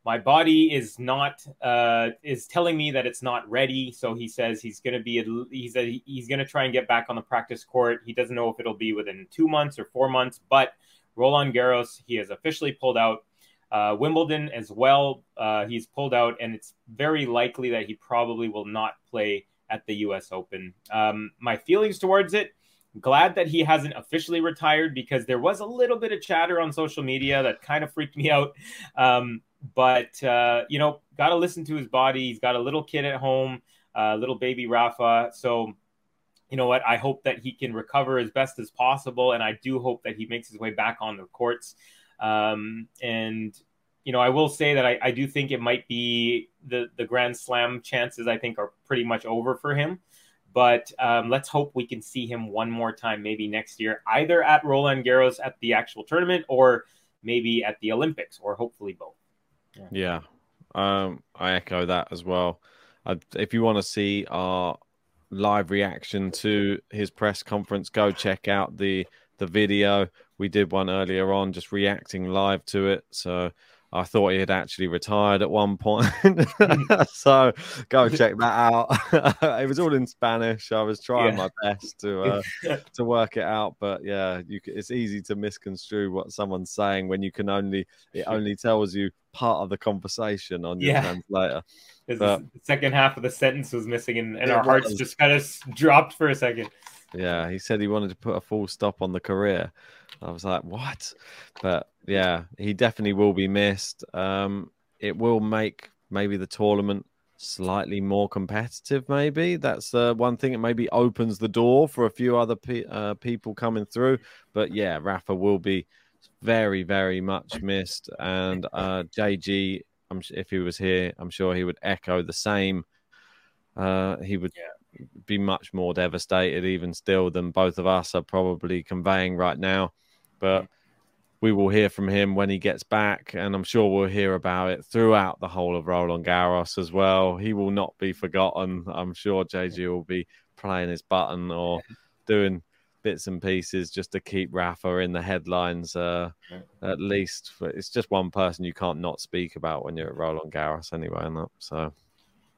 B: "My body is not uh, is telling me that it's not ready." So he says he's going to be he's a, he's going to try and get back on the practice court. He doesn't know if it'll be within two months or four months, but Roland Garros, he has officially pulled out. Uh, Wimbledon as well, uh, he's pulled out, and it's very likely that he probably will not play at the U.S. Open. Um, my feelings towards it, glad that he hasn't officially retired because there was a little bit of chatter on social media that kind of freaked me out. Um, but uh, you know, got to listen to his body. He's got a little kid at home, uh, little baby Rafa, so you know what? I hope that he can recover as best as possible, and I do hope that he makes his way back on the courts. Um, and you know, I will say that I, I, do think it might be the the Grand Slam chances. I think are pretty much over for him. But um, let's hope we can see him one more time, maybe next year, either at Roland Garros at the actual tournament, or maybe at the Olympics, or hopefully both.
A: Yeah, yeah. Um, I echo that as well. if you want to see our live reaction to his press conference, go check out the the video. We did one earlier on, just reacting live to it. So I thought he had actually retired at one point. so go check that out. it was all in Spanish. I was trying yeah. my best to uh, to work it out, but yeah, you, it's easy to misconstrue what someone's saying when you can only it only tells you part of the conversation on your yeah. translator.
B: But, the second half of the sentence was missing, and, and our hearts just kind of dropped for a second.
A: Yeah, he said he wanted to put a full stop on the career. I was like, what? But yeah, he definitely will be missed. Um, it will make maybe the tournament slightly more competitive. Maybe that's uh, one thing. It maybe opens the door for a few other pe- uh, people coming through. But yeah, Rafa will be very, very much missed. And uh, JG, I'm, if he was here, I'm sure he would echo the same. Uh, he would yeah. Be much more devastated, even still, than both of us are probably conveying right now. But we will hear from him when he gets back, and I'm sure we'll hear about it throughout the whole of Roland Garros as well. He will not be forgotten. I'm sure JG will be playing his button or doing bits and pieces just to keep Rafa in the headlines. Uh, at least it's just one person you can't not speak about when you're at Roland Garros anyway. And that, so.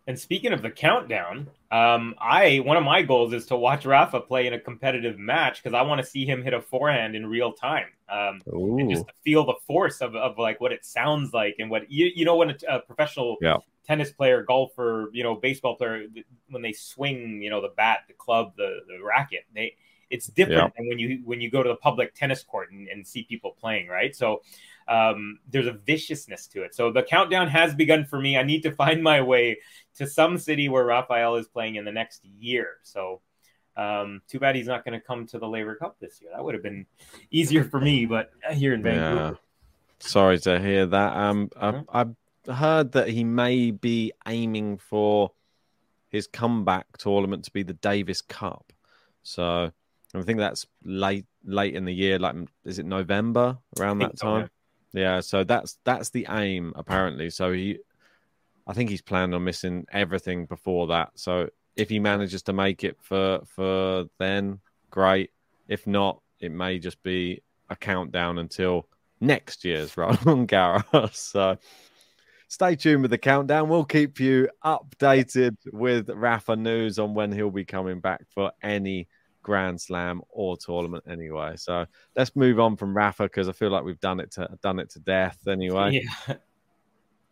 B: And speaking of the countdown, um, I one of my goals is to watch Rafa play in a competitive match because I want to see him hit a forehand in real time, um, and just feel the force of, of like what it sounds like and what you you know when a, a professional yeah. tennis player, golfer, you know, baseball player when they swing, you know, the bat, the club, the the racket, they it's different yeah. than when you when you go to the public tennis court and, and see people playing, right? So um, there's a viciousness to it. So the countdown has begun for me. I need to find my way to some city where Rafael is playing in the next year. So um, too bad he's not going to come to the Laver Cup this year. That would have been easier for me, but here in Vancouver. Yeah.
A: Sorry to hear that. Um. I've, I've heard that he may be aiming for his comeback tournament to be the Davis Cup. So I think that's late late in the year. Like, is it November around that time? So, yeah. Yeah. So that's that's the aim apparently. So he, I think he's planned on missing everything before that. So if he manages to make it for for then, great. If not, it may just be a countdown until next year's Roland Garros. So stay tuned with the countdown. We'll keep you updated with Rafa news on when he'll be coming back for any Grand Slam or tournament anyway. So let's move on from Rafa because I feel like we've done it to done it to death anyway.
B: Yeah.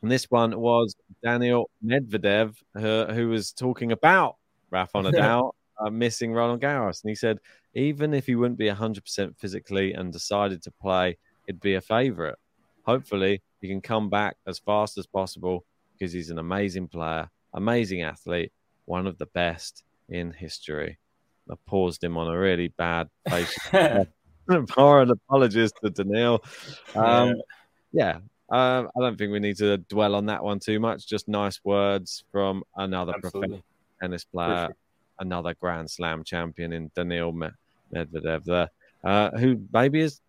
A: And this one was Daniel Medvedev, who, who was talking about Rafa Nadal uh, missing Roland Garros. And he said, even if he wouldn't be 100% physically and decided to play, it'd be a favorite. Hopefully, he can come back as fast as possible because he's an amazing player, amazing athlete, one of the best in history. I paused him on a really bad face. Foreign apologies to Daniil. Um, yeah, um, I don't think we need to dwell on that one too much. Just nice words from another professional tennis player, another Grand Slam champion in Daniil Medvedev, there, uh, who maybe is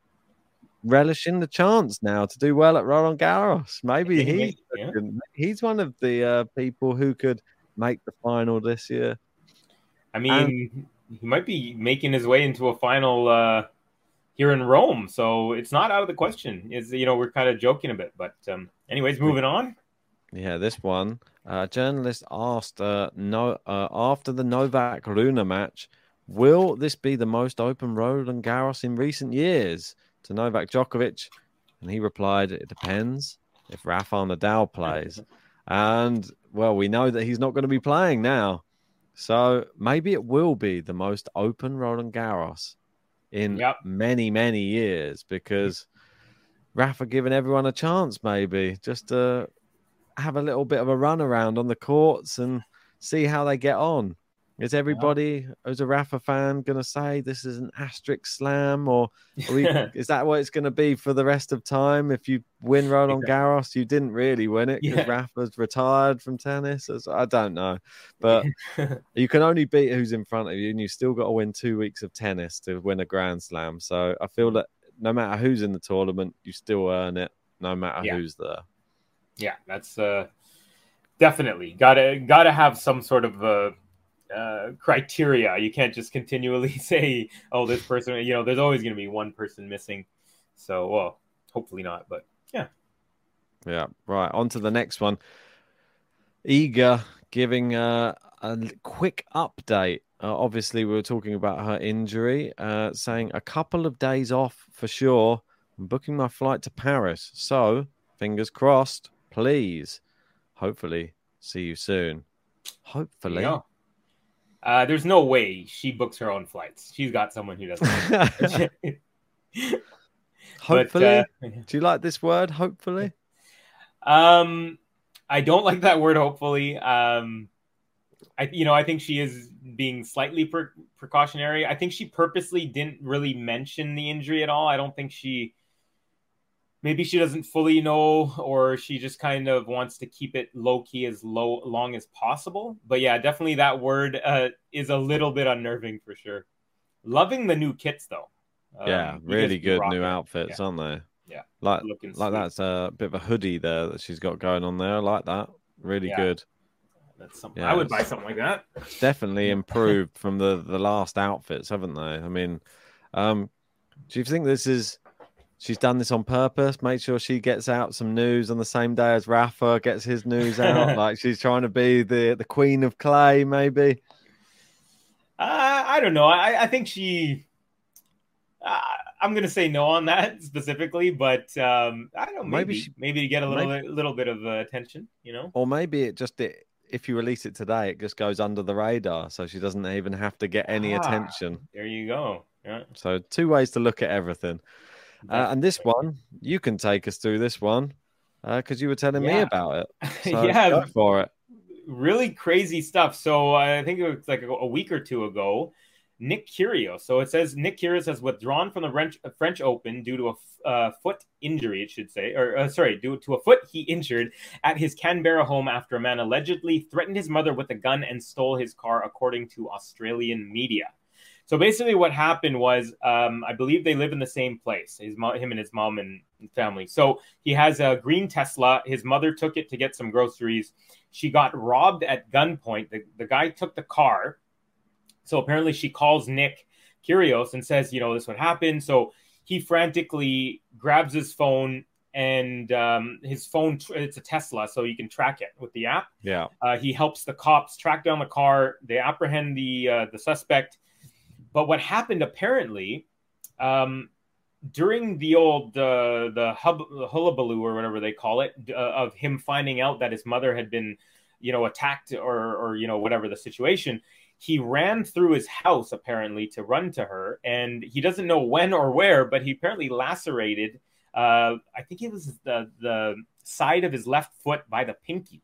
A: relishing the chance now to do well at Roland Garros. Maybe he, yeah. he's one of the uh, people who could make the final this year.
B: I mean, and, he might be making his way into a final. Uh here in Rome. So it's not out of the question. Is you know we're kind of joking a bit, but um, anyways, moving on.
A: Yeah, this one. Uh, journalist asked uh, no uh, after the Novak Rune match, will this be the most open Roland Garros in recent years to Novak Djokovic? And he replied, "It depends if Rafael Nadal plays." and well, we know that he's not going to be playing now, so maybe it will be the most open Roland Garros in yep. many, many years because Rafa giving everyone a chance, maybe just to have a little bit of a run around on the courts and see how they get on. Is everybody who's a Rafa fan going to say this is an asterisk slam, or we, is that what it's going to be for the rest of time? If you win Roland Garros, you didn't really win it because yeah. Rafa's retired from tennis. I don't know, but you can only beat who's in front of you, and you still got to win two weeks of tennis to win a Grand Slam. So I feel that no matter who's in the tournament, you still earn it, no matter yeah. who's there.
B: Yeah, that's uh, definitely gotta gotta have some sort of. Uh uh, criteria. You can't just continually say, "Oh, this person." You know, there's always going to be one person missing. So, well, hopefully not, but yeah.
A: Yeah. Right. On to the next one. Iga giving uh, a quick update. Uh, obviously, we were talking about her injury, uh, saying a couple of days off for sure. I'm booking my flight to Paris. So, fingers crossed, please. Hopefully, see you soon. Hopefully.
B: Yeah. Uh, there's no way she books her own flights. She's got someone who doesn't.
A: hopefully, but, uh, do you like this word? Hopefully.
B: Um, I don't like that word. Hopefully, um, I you know I think she is being slightly pre- precautionary. I think she purposely didn't really mention the injury at all. I don't think she maybe she doesn't fully know or she just kind of wants to keep it low key as low long as possible but yeah definitely that word uh, is a little bit unnerving for sure loving the new kits though
A: yeah um, really good new outfits
B: yeah.
A: aren't they
B: yeah
A: like Looking like sweet. that's a bit of a hoodie there that she's got going on there I like that really yeah. good
B: that's something yeah, I would buy something like that.
A: Definitely improved from the the last outfits, haven't they? I mean, um, do you think this is she's done this on purpose. Make sure she gets out some news on the same day as Rafa gets his news out. like she's trying to be the the queen of clay, maybe.
B: Uh, I don't know. I, I think she. Uh, I'm gonna say no on that specifically, but um, I don't know. Maybe maybe, she, maybe to get a little maybe, little bit of uh, attention, you know.
A: Or maybe it just it, if you release it today, it just goes under the radar, so she doesn't even have to get any ah, attention.
B: There you go. Yeah.
A: So two ways to look at everything. Uh, and this one, you can take us through this one because uh, you were telling yeah. me about it. So yeah, for it.
B: Really crazy stuff. So I think it was like a week or two ago. Nick Kyrgios. So it says Nick Kyrgios has withdrawn from the French, French Open due to a uh, foot injury, it should say, or uh, sorry, due to a foot he injured at his Canberra home after a man allegedly threatened his mother with a gun and stole his car, according to Australian media. So basically, what happened was, um, I believe they live in the same place. His mom, him and his mom and family. So he has a green Tesla. His mother took it to get some groceries. She got robbed at gunpoint. The, the guy took the car. So apparently, she calls Nick Kyrgios and says, you know, this would happen. So he frantically grabs his phone and um, his phone it's a tesla so you can track it with the app
A: Yeah.
B: uh, he helps the cops track down the car they apprehend the uh, the suspect but what happened apparently um, during the old uh, the hub the hullabaloo or whatever they call it uh, of him finding out that his mother had been you know attacked or or you know whatever the situation he ran through his house apparently to run to her. And he doesn't know when or where but he apparently lacerated uh, i think it was the the side of his left foot by the pinky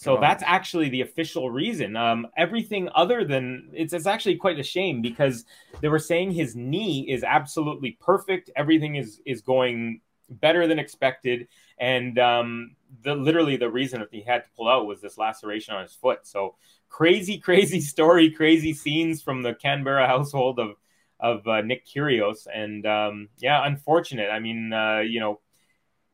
B: so
A: Oh.
B: that's actually the official reason. Um, everything other than it's, it's actually quite a shame because they were saying his knee is absolutely perfect. Everything is is going better than expected, and um, the literally the reason that he had to pull out was this laceration on his foot. So crazy, crazy story, crazy scenes from the Canberra household of of uh, Nick Kyrgios, and um, yeah, unfortunate. I mean, uh, you know,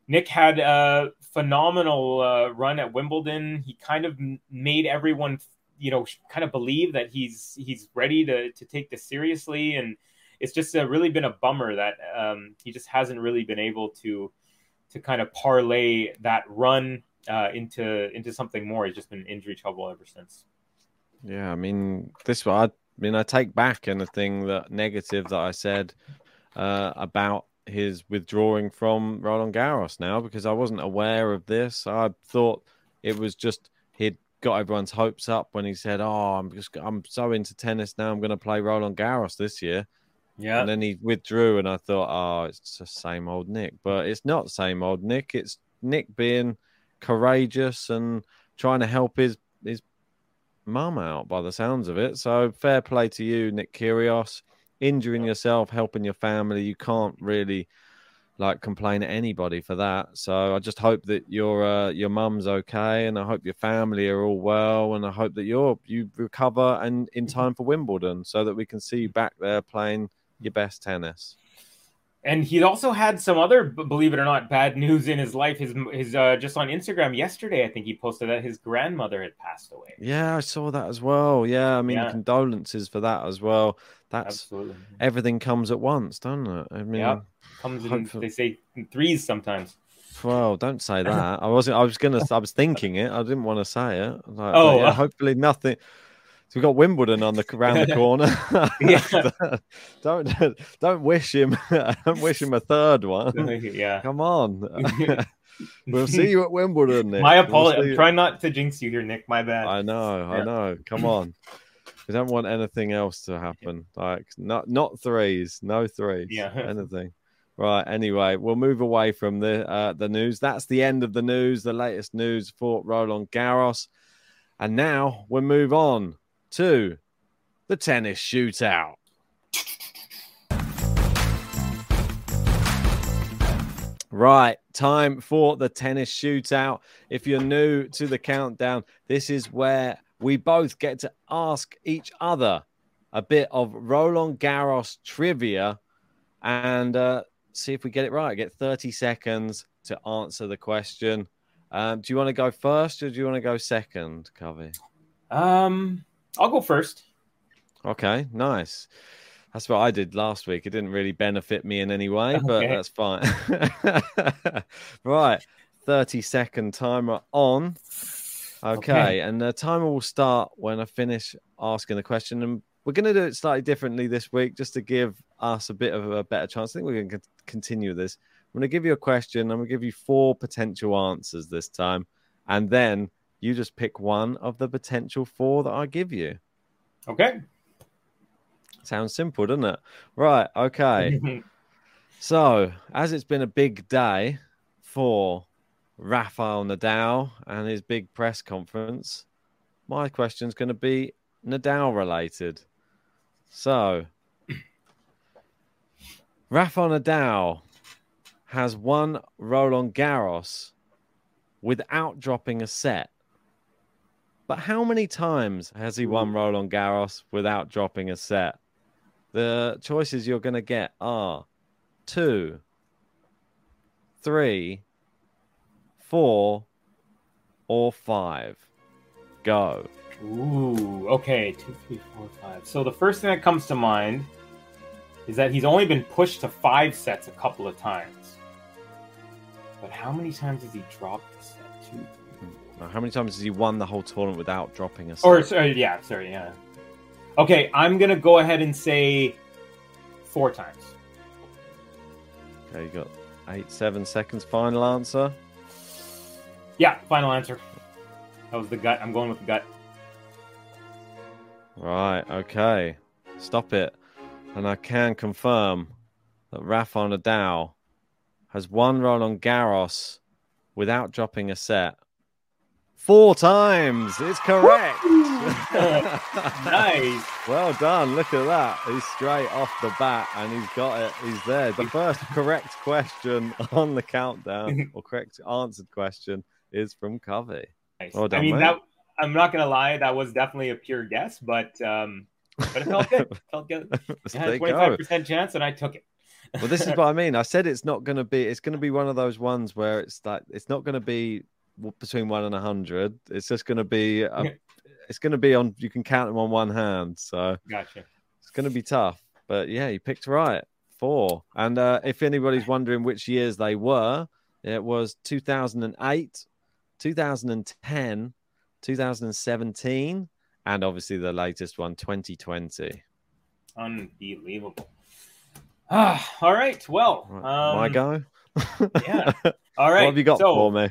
B: Nick had a phenomenal uh, run at Wimbledon. He kind of made everyone, you know, kind of believe that he's he's ready to to take this seriously, and it's just uh, really been a bummer that um, he just hasn't really been able to to kind of parlay that run uh, into into something more. He's just been injury trouble ever since.
A: Yeah, I mean, this I mean, I take back anything that negative that I said uh, about his withdrawing from Roland Garros now because I wasn't aware of this. I thought it was just he'd got everyone's hopes up when he said, "Oh, I'm just I'm so into tennis now. I'm going to play Roland Garros this year."
B: Yeah,
A: And then he withdrew, and I thought, "Oh, it's the same old Nick." But it's not same old Nick. It's Nick being courageous and trying to help his his mum out by the sounds of it. So fair play to you, Nick Kyrgios. Injuring yourself, helping your family, you can't really like complain at anybody for that. So I just hope that your uh, your mum's okay, and I hope your family are all well, and I hope that you're you recover and in time for Wimbledon, so that we can see you back there playing your best tennis.
B: And he also had some other, believe it or not, bad news in his life. His his uh, just on Instagram yesterday, I think he posted that his grandmother had passed away.
A: Yeah, I saw that as well. Yeah, I mean
B: Yeah.
A: condolences for that as well. That's
B: Absolutely.
A: everything comes at once, doesn't it? I mean,
B: Yeah, comes in.
A: hopefully-
B: They say in threes sometimes.
A: Well, don't say that. I wasn't. I was gonna. I was thinking it. I didn't want to say it. Like,
B: Oh,
A: yeah,
B: uh.
A: hopefully nothing. So we got Wimbledon on the around the corner.
B: Yeah.
A: don't don't wish him. don't wish him a third one.
B: yeah.
A: Come on. we'll see you at Wimbledon. Nick.
B: My
A: We'll
B: apology.
A: see you-
B: Try not to jinx you here, Nick. My bad.
A: I know. I know. Come on. We don't want anything else to happen. Like not not threes. No threes.
B: Yeah.
A: Anything. Right. Anyway, we'll move away from the uh, the news. That's the end of the news. The latest news for Roland Garros, and now we'll move on to the tennis shootout. Right, time for the tennis shootout. If you're new to the countdown, this is where we both get to ask each other a bit of Roland Garros trivia and uh, see if we get it right. Get 30 seconds to answer the question. Um, do you want to go first or do you want to go second, Covey?
B: Um, I'll go first.
A: Okay, nice. That's what I did last week. It didn't really benefit me in any way, but that's fine. right, 30 second timer on. Okay,
B: Okay.
A: and the timer will start when I finish asking the question. And we're going to do it slightly differently this week just to give us a bit of a better chance. I think we're going to continue this. I'm going to give you a question. I'm going to give you four potential answers this time. And then you just pick one of the potential four that I give you.
B: Okay.
A: Sounds simple, doesn't it? Right. Okay. so, as it's been a big day for Rafael Nadal and his big press conference, my question is going to be Nadal related. So, Rafael Nadal has won Roland Garros without dropping a set. But how many times has he won Roland Garros without dropping a set? The choices you're going to get are two, three, four, or five. Go.
B: Ooh. Okay. Two, three, four, five. So the first thing that comes to mind is that he's only been pushed to five sets a couple of times. But how many times has he dropped a set? Two,
A: How many times has he won the whole tournament without dropping a set?
B: Or sorry, yeah, sorry, yeah. Okay, I'm gonna go ahead and say four times.
A: Okay, you got eight, seven seconds. Final answer.
B: Yeah, final answer. That was the gut. I'm going with the gut.
A: Right, okay. Stop it. And I can confirm that Rafa Nadal has won Roland Garros without dropping a set four times. It's correct.
B: nice.
A: Well done. Look at that. He's straight off the bat and he's got it. He's there. The first correct question on the countdown, or correct answered question, is from Covey.
B: Nice.
A: Well done,
B: I mean,
A: mate.
B: that I'm not gonna lie, that was definitely a pure guess, but um, but it felt good. It felt good. It
A: There
B: had a
A: you go.
B: 25 percent chance, and I took it.
A: well, this is what I mean. I said it's not going to be. It's going to be one of those ones where it's like it's not going to be between one and a hundred. It's just going to be. A, it's going to be on. You can count them on one hand. So
B: Gotcha.
A: it's going to be tough. But yeah, you picked right. Four. And uh, if anybody's wondering which years they were, it was 2008, 2010, 2017, and obviously the latest one, 2020.
B: Unbelievable. Ah, all right. Well, um,
A: My go.
B: yeah. All right.
A: What have you got
B: so,
A: for me?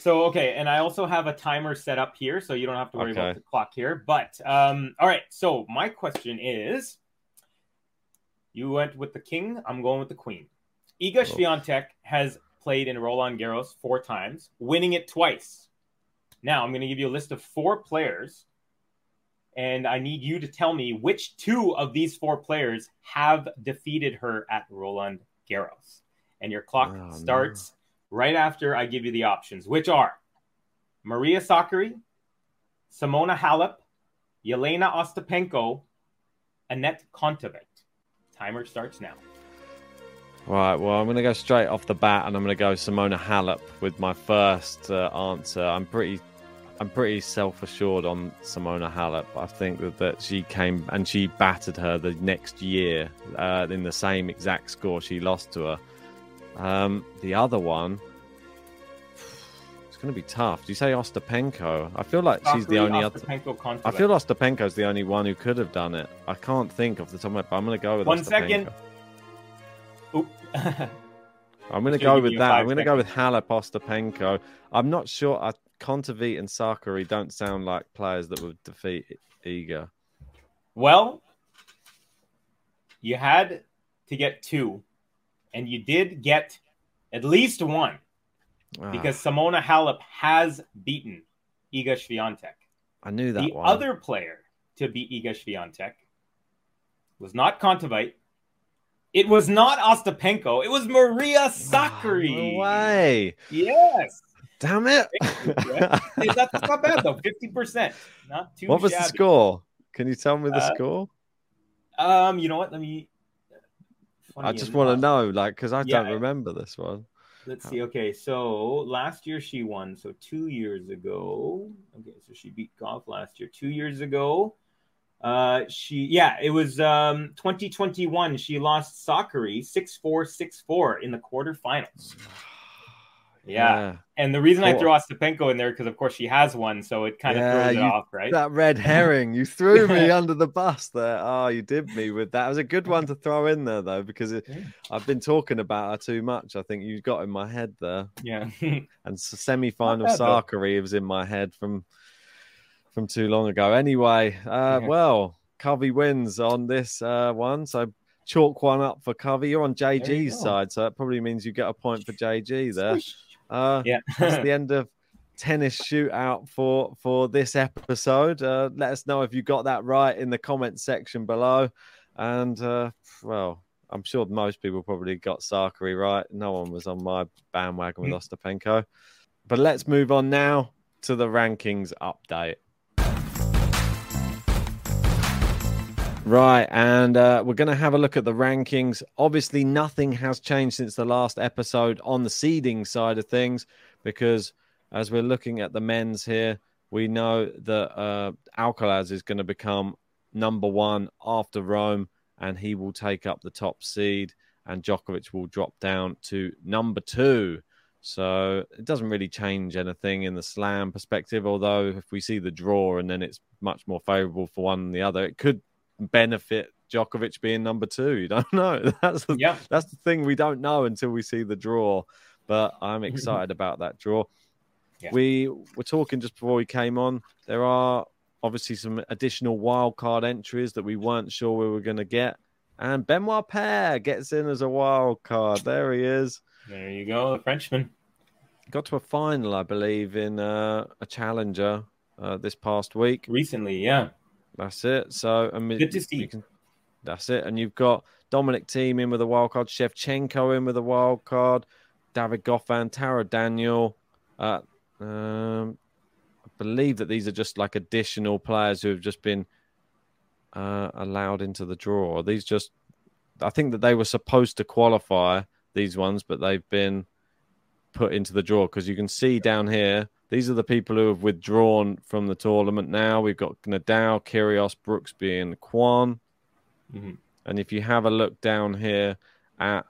B: So okay, and I also have a timer set up here, so you don't have to worry
A: Okay.
B: about the clock here. But um, all right. So my question is, you went with the king. I'm going with the queen. Iga
A: Oh.
B: Swiatek has played in Roland Garros four times, winning it twice. Now I'm going to give you a list of four players, and I need you to tell me which two of these four players have defeated her at Roland Garros. And your clock
A: Oh,
B: starts right after I give you the options, which are Maria Sakkari, Simona Halep, Jelena Ostapenko, Annette Kontaveit. Timer starts now.
A: Right. Well, I'm going to go straight off the bat, and I'm going to go Simona Halep with my first uh, answer. I'm pretty, I'm pretty self-assured on Simona Halep. I think that, that she came and she battered her the next year uh, in the same exact score she lost to her. Um, the other one, it's going to be tough. Do you say Ostapenko? I feel like she's the only other.
B: Ostapenko, Kontaveit.
A: I feel Ostapenko's the only one who could have done it. I can't think off the top of my but I'm going to go with
B: One
A: Ostapenko.
B: second.
A: I'm going to go with that. I'm going to go with Halep Ostapenko. I'm not sure. I, Kontaveit and Sakkari don't sound like players that would defeat Iga.
B: well, you had to get two, and you did get at least one
A: Ah,
B: because Simona Halep has beaten Iga Swiatek.
A: I knew that
B: the
A: one.
B: other player to beat Iga Swiatek was not Kontaveit. It was not Ostapenko. It was Maria Sakkari.
A: Ah, No way.
B: Yes.
A: Damn it.
B: That's not bad though. Fifty percent. Not too.
A: what was the score? Can you tell me the
B: Uh,
A: score?
B: Um, you know what? Let me.
A: I just want to know, like, because I
B: Yeah.
A: don't remember this one.
B: Let's see. Okay, so last year she won. So two years ago. Okay, so she beat Gauff last year. Two years ago, uh, she yeah, it was um 2021. She lost Sakkari 6-4, 6-4 in the quarterfinals. Yeah. And the reason I threw Ostapenko in there because of course she has one, so it kind of
A: Yeah,
B: throws it
A: you-
B: off, right?
A: That red herring, you threw me under the bus there. Oh, you did me with that. It was a good one to throw in there, though, because it, I've been talking about her too much. I think you got in my head there.
B: Yeah.
A: and semi final
B: Not bad, though.
A: Sakkari was in my head from from too long ago. Anyway, uh,
B: Yeah.
A: well, Covey wins on this uh, one, so chalk one up for Covey. You're on
B: There you
A: JG's side, so that probably means you get a point for JG there. Uh,
B: Yeah.
A: that's the end of tennis shootout for for this episode. Uh, let us know if you got that right in the comment section below. And uh, well, I'm sure most people probably got Sakkari right. No one was on my bandwagon with Ostapenko. But let's move on now to the rankings update. Right, and uh, we're going to have a look at the rankings. Obviously, nothing has changed since the last episode on the seeding side of things, because as we're looking at the men's here, we know that uh, Alcaraz is going to become number one after Rome, and he will take up the top seed, and Djokovic will drop down to number two. So it doesn't really change anything in the slam perspective. Although if we see the draw and then it's much more favourable for one than the other, it could benefit Djokovic being number two. You don't know. That's the,
B: Yeah.
A: that's the thing we don't know until we see the draw. But I'm excited about that draw.
B: Yeah.
A: We were talking just before we came on. There are obviously some additional wild card entries that we weren't sure we were going to get. And Benoit Paire gets in as a wild card. There he is.
B: There you go, the Frenchman.
A: Got to a final, I believe, in uh, a challenger uh, this past week.
B: Recently, yeah.
A: That's it. So, I mean,
B: Good to see.
A: you can- that's it. And you've got Dominic Thiem in with a wild card, Shevchenko in with a wild card, David Goffin, Taro Daniel. Uh, um, I believe that these are just like additional players who have just been uh, allowed into the draw. These just, I think that they were supposed to qualify these ones, but they've been put into the draw because you can see down here. These are the people who have withdrawn from the tournament now. We've got Nadal, Kyrgios, Brooksby, and Kwon.
B: Mhm.
A: And if you have a look down here at,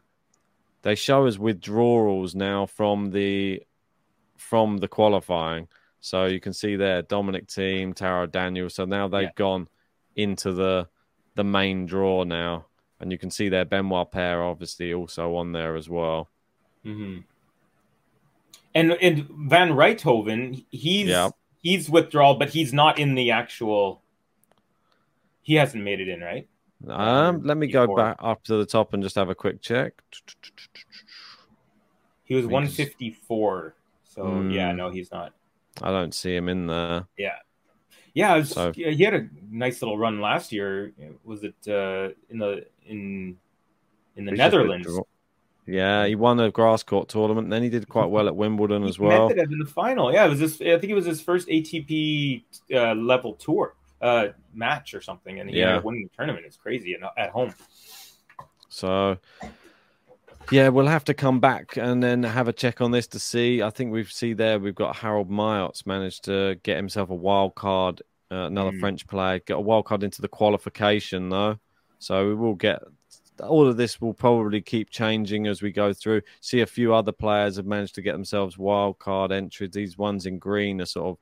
A: they show us withdrawals now from the from the qualifying. So you can see there Dominic Thiem, Taro Daniel. So now they've
B: Yeah.
A: gone into the the main draw now, and you can see there Benoit Paire obviously also on there as well.
B: hmm And and Van Rijthoven, he's
A: Yeah.
B: he's withdrawal, but he's not in the actual. He hasn't made it in, right?
A: Um, let me go back up to the top and just have a quick check.
B: He was 154. So
A: Hmm.
B: yeah, no, he's not.
A: I don't see him in there.
B: Yeah, yeah. Was,
A: So-
B: he had a nice little run last year. Was it uh, in the in in the Netherlands?
A: Yeah, he won a grass court tournament. And Then he did quite well at Wimbledon as well.
B: In the final. Yeah, it was this. I think it was his first ATP uh, level tour uh, match or something, and he
A: Yeah.
B: winning the tournament. It's crazy at, at home.
A: So, yeah, we'll have to come back and then have a check on this to see. I think we've see there we've got Harold Mayot's managed to get himself a wild card, uh, another
B: Mm.
A: French player, get a wild card into the qualification though. So we will get all of this will probably keep changing as we go through. See a few other players have managed to get themselves wild card entries. These ones in green are sort of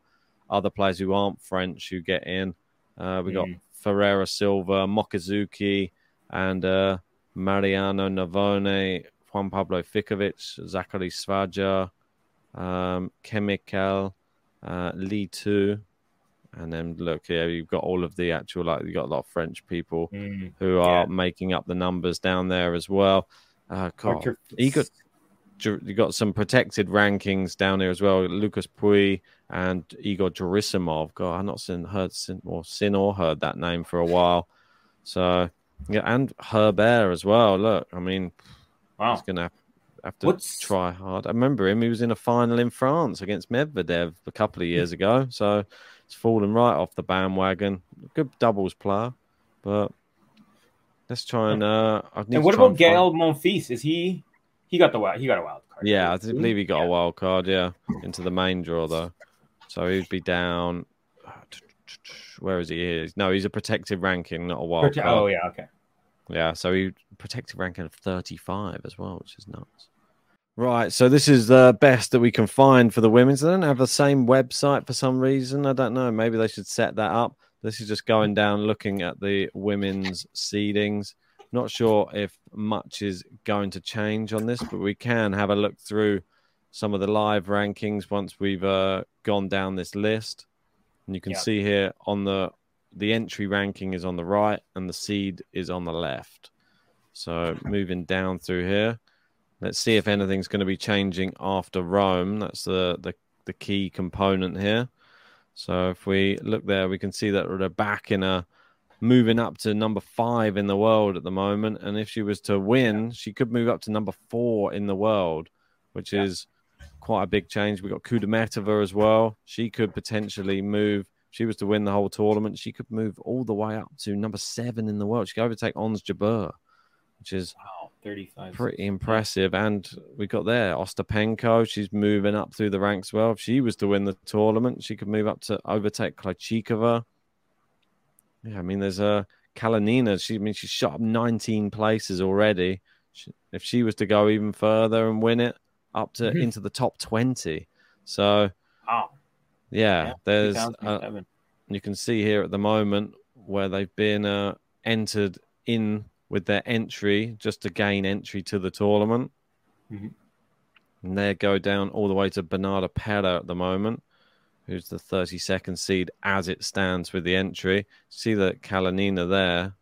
A: other players who aren't French who get in. Uh, we got
B: Mm.
A: Ferreira Silva, Mochizuki, and uh, Mariano Navone, Juan Pablo Ficovic, Zachary Svajda, um, Chemical, uh, Li Tu. And then look here, you've got all of the actual, like, you've got a lot of French people
B: Mm.
A: who are making up the numbers down there as well. Uh, God, you got you got some protected rankings down there as well. Lucas Pouille and Egor Gerasimov. God, I've not seen heard seen, or seen or heard that name for a while. So yeah, and Herbert as well. Look, I mean,
B: Wow.
A: he's gonna have, have to
B: What's-
A: try hard. I remember him. He was in a final in France against Medvedev a couple of years ago. So it's fallen right off the bandwagon. Good doubles player, but let's try and. Uh, I need
B: And what about
A: and find-
B: Gael Monfils? Is he? He got the wild. He got a wild card.
A: Yeah, I believe he got a wild card. Yeah, into the main draw though, so he'd be down. Where is he? Here? No, he's a protected ranking, not a wild
B: Prote-
A: card.
B: Oh yeah, okay.
A: Yeah, so he protected ranking of 35 as well, which is nuts. Right, so this is the best that we can find for the women's. They don't have the same website for some reason. I don't know. Maybe they should set that up. This is just going down looking at the women's seedings. Not sure if much is going to change on this, but we can have a look through some of the live rankings once we've uh, gone down this list. And you can
B: Yeah.
A: see here on the the entry ranking is on the right and the seed is on the left. So moving down through here, let's see if anything's going to be changing after Rome. That's the the, the key component here. So if we look there, we can see that Rybakina moving up to number five in the world at the moment. And if she was to win, she could move up to number four in the world, which is quite a big change. We've got Kudermetova as well. She could potentially move. if She was to win the whole tournament. She could move all the way up to number seven in the world. She could overtake Ons Jabeur, which is
B: Wow, thirty-five.
A: pretty impressive. And we got there Ostapenko. She's moving up through the ranks well. If she was to win the tournament, she could move up to overtake Krejcikova. Yeah, I mean, there's a Kalinina, she I mean she's shot up 19 places already. She, if she was to go even further and win it up to
B: Mhm.
A: into the top 20. So
B: Wow.
A: yeah,
B: Yeah,
A: there's uh, you can see here at the moment where they've been uh, entered in with their entry just to gain entry to the tournament.
B: Mhm.
A: And they go down all the way to Bernarda Pera at the moment, who's the 32nd seed as it stands with the entry. See that Kalinina there,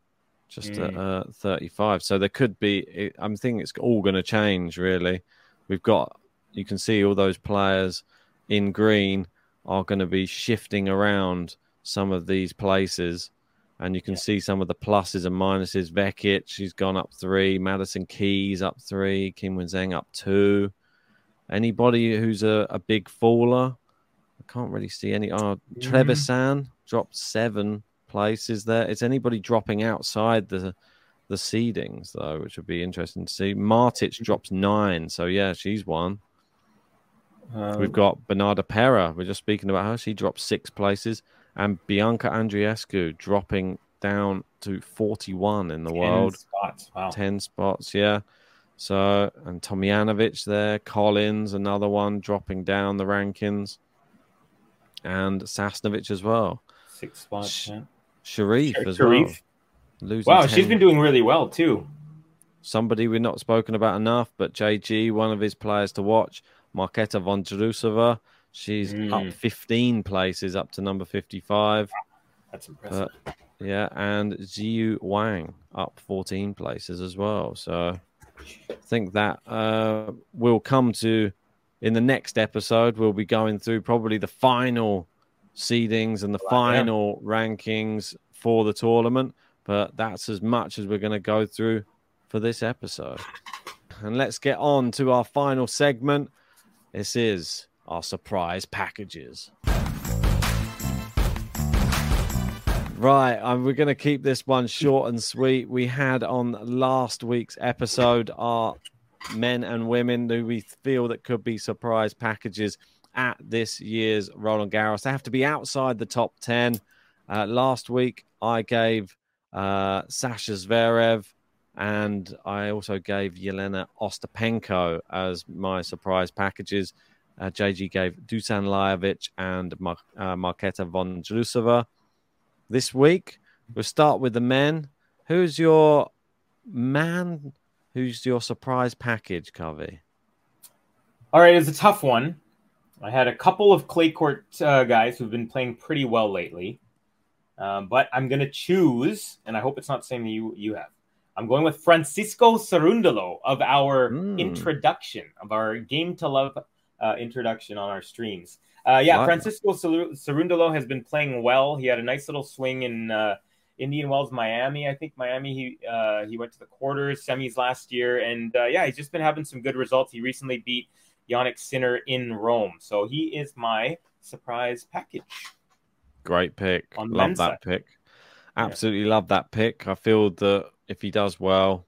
A: just at
B: Mm.
A: uh, 35. So there could be, I'm thinking it's all going to change, really. We've got, you can see all those players in green are going to be shifting around some of these places. And you can see some of the pluses and minuses. Vekic, she's gone up three. Madison Keys up three. Qinwen Zheng up two. Anybody who's a, a big faller? I can't really see any. Oh, Trevisan dropped seven places there. Is anybody dropping outside the the seedings though, which would be interesting to see? Martic drops nine, so yeah, she's one.
B: Um,
A: We've got Bernarda Pera. We're just speaking about her. She dropped six places, and Bianca Andreescu dropping down to forty-one in the
B: 10
A: world.
B: spots. Wow.
A: 10 spots, yeah. So, and Tomljanovic there, Collins, another one dropping down the rankings, and Sasnovich as well.
B: Six spots.
A: Sh-
B: yeah.
A: Sherif
B: Sherif.
A: as well. Losing
B: Wow, she's been doing really well too.
A: somebody we've not spoken about enough, but JG, one of his players to watch, Marketa Vondrusova. She's
B: Mm.
A: up 15 places up to number 55.
B: That's impressive.
A: Uh, yeah, and Xiyu Wang up 14 places as well. So I think that uh, will come to in the next episode. We'll be going through probably the final seedings and the final rankings for the tournament. But that's as much as we're going to go through for this episode. And let's get on to our final segment. This is our surprise packages. Right, um, we're going to keep this one short and sweet. We had on last week's episode our men and women who we feel that could be surprise packages at this year's Roland Garros. They have to be outside the top 10. Uh, last week, I gave uh, Sasha Zverev and I also gave Jelena Ostapenko as my surprise packages. Uh, JG gave Dusan Lajovic and Mar- uh, Marketa Vondrusova. This week, we'll start with the men. Who's your man? Who's your surprise package, Covey?
B: All right, it's a tough one. I had a couple of clay court uh, guys who've been playing pretty well lately, um, but I'm going to choose, and I hope it's not the same you you have. I'm going with Francisco Cerundolo of our
A: Mm.
B: introduction of our Game to Love uh, introduction on our streams. Uh, yeah,
A: Wow.
B: Francisco Ceru- Cerundolo has been playing well. He had a nice little swing in uh, Indian Wells, Miami. I think Miami. He uh, he went to the quarters, semis last year, and uh, yeah, he's just been having some good results. He recently beat Jannik Sinner in Rome, so he is my surprise package.
A: Great pick.
B: On
A: love
B: men's
A: that pick. Absolutely love that pick. I feel that if he does well,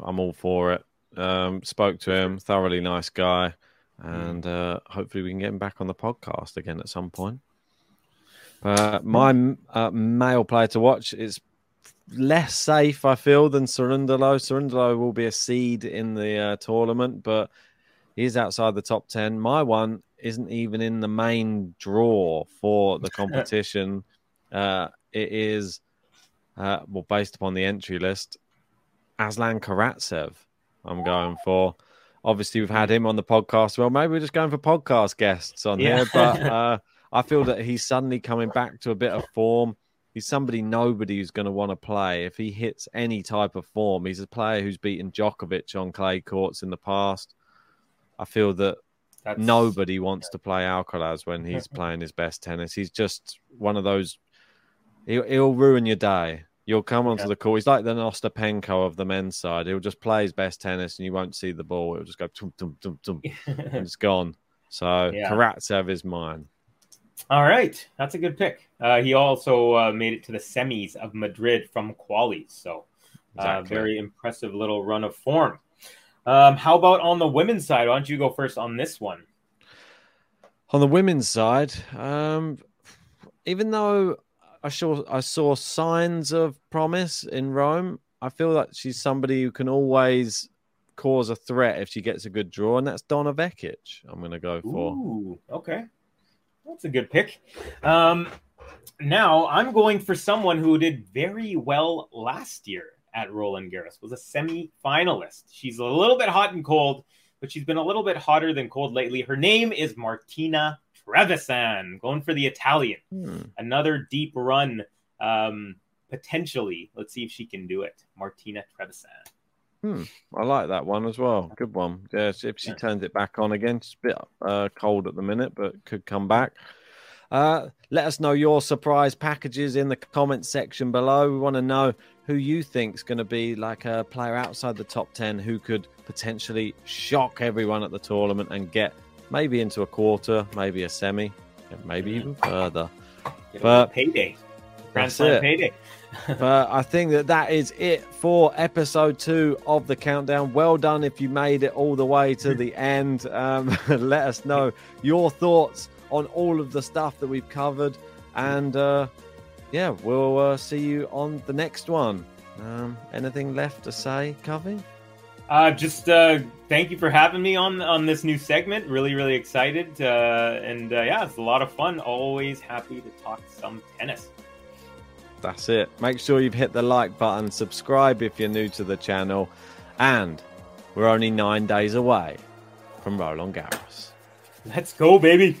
A: I'm all for it. Um, spoke to him, thoroughly nice guy, and uh, hopefully we can get him back on the podcast again at some point. Uh, my uh, male player to watch is less safe, I feel, than Cerundolo. Cerundolo will be a seed in the uh, tournament, but he's outside the top 10. My one isn't even in the main draw for the competition. uh, it is, uh, well, based upon the entry list, Aslan Karatsev, I'm going for. Obviously, we've had him on the podcast. Well, maybe we're just going for podcast guests on
B: Yeah.
A: here, but uh, I feel that he's suddenly coming back to a bit of form. He's somebody nobody who's going to want to play. If he hits any type of form, he's a player who's beaten Djokovic on clay courts in the past. I feel that
B: That's
A: nobody wants to play Alcaraz when he's playing his best tennis. He's just one of those. He'll, he'll ruin your day. You'll come onto
B: Yeah.
A: the court. He's like the Ostapenko of the men's side. He'll just play his best tennis, and you won't see the ball. It'll just go tum tum tum tum, and it's gone. So
B: Yeah.
A: Karatsev is mine.
B: All right, that's a good pick. Uh, he also uh, made it to the semis of Madrid from qualies, so uh,
A: Exactly.
B: very impressive little run of form. Um, how about on the women's side? Why don't you go first on this one?
A: On the women's side, um, even though I saw I saw signs of promise in Rome. I feel like she's somebody who can always cause a threat if she gets a good draw, and that's Donna Vekic. I'm going to go for.
B: Ooh, okay. That's a good pick. Um, now I'm going for someone who did very well last year at Roland Garros. Was a semi-finalist. She's a little bit hot and cold, but she's been a little bit hotter than cold lately. Her name is Martina Trevisan. Going for the Italian.
A: Hmm.
B: Another deep run, um, potentially. Let's see if she can do it. Martina Trevisan.
A: Hmm, I like that one as well. Good one. Yeah, if she
B: Yeah.
A: turns it back on again, it's a bit uh, cold at the minute, but could come back. Uh, let us know your surprise packages in the comment section below. We want to know who you think's going to be like a player outside the top 10 who could potentially shock everyone at the tournament and get maybe into a quarter, maybe a semi, and maybe even further.
B: Get
A: But-
B: payday. Grand Slam payday.
A: but I think that that is it for episode two of the countdown. Well done if you made it all the way to the end. Um, let us know your thoughts on all of the stuff that we've covered, and uh, yeah, we'll uh, see you on the next one. Um, anything left to say, Covey?
B: Uh, just uh, thank you for having me on on this new segment. Really, really excited, uh, and uh, yeah, it's a lot of fun. Always happy to talk some tennis.
A: That's it. Make sure you've hit the like button, subscribe if you're new to the channel, and we're only nine days away from Roland Garros.
B: Let's go, baby.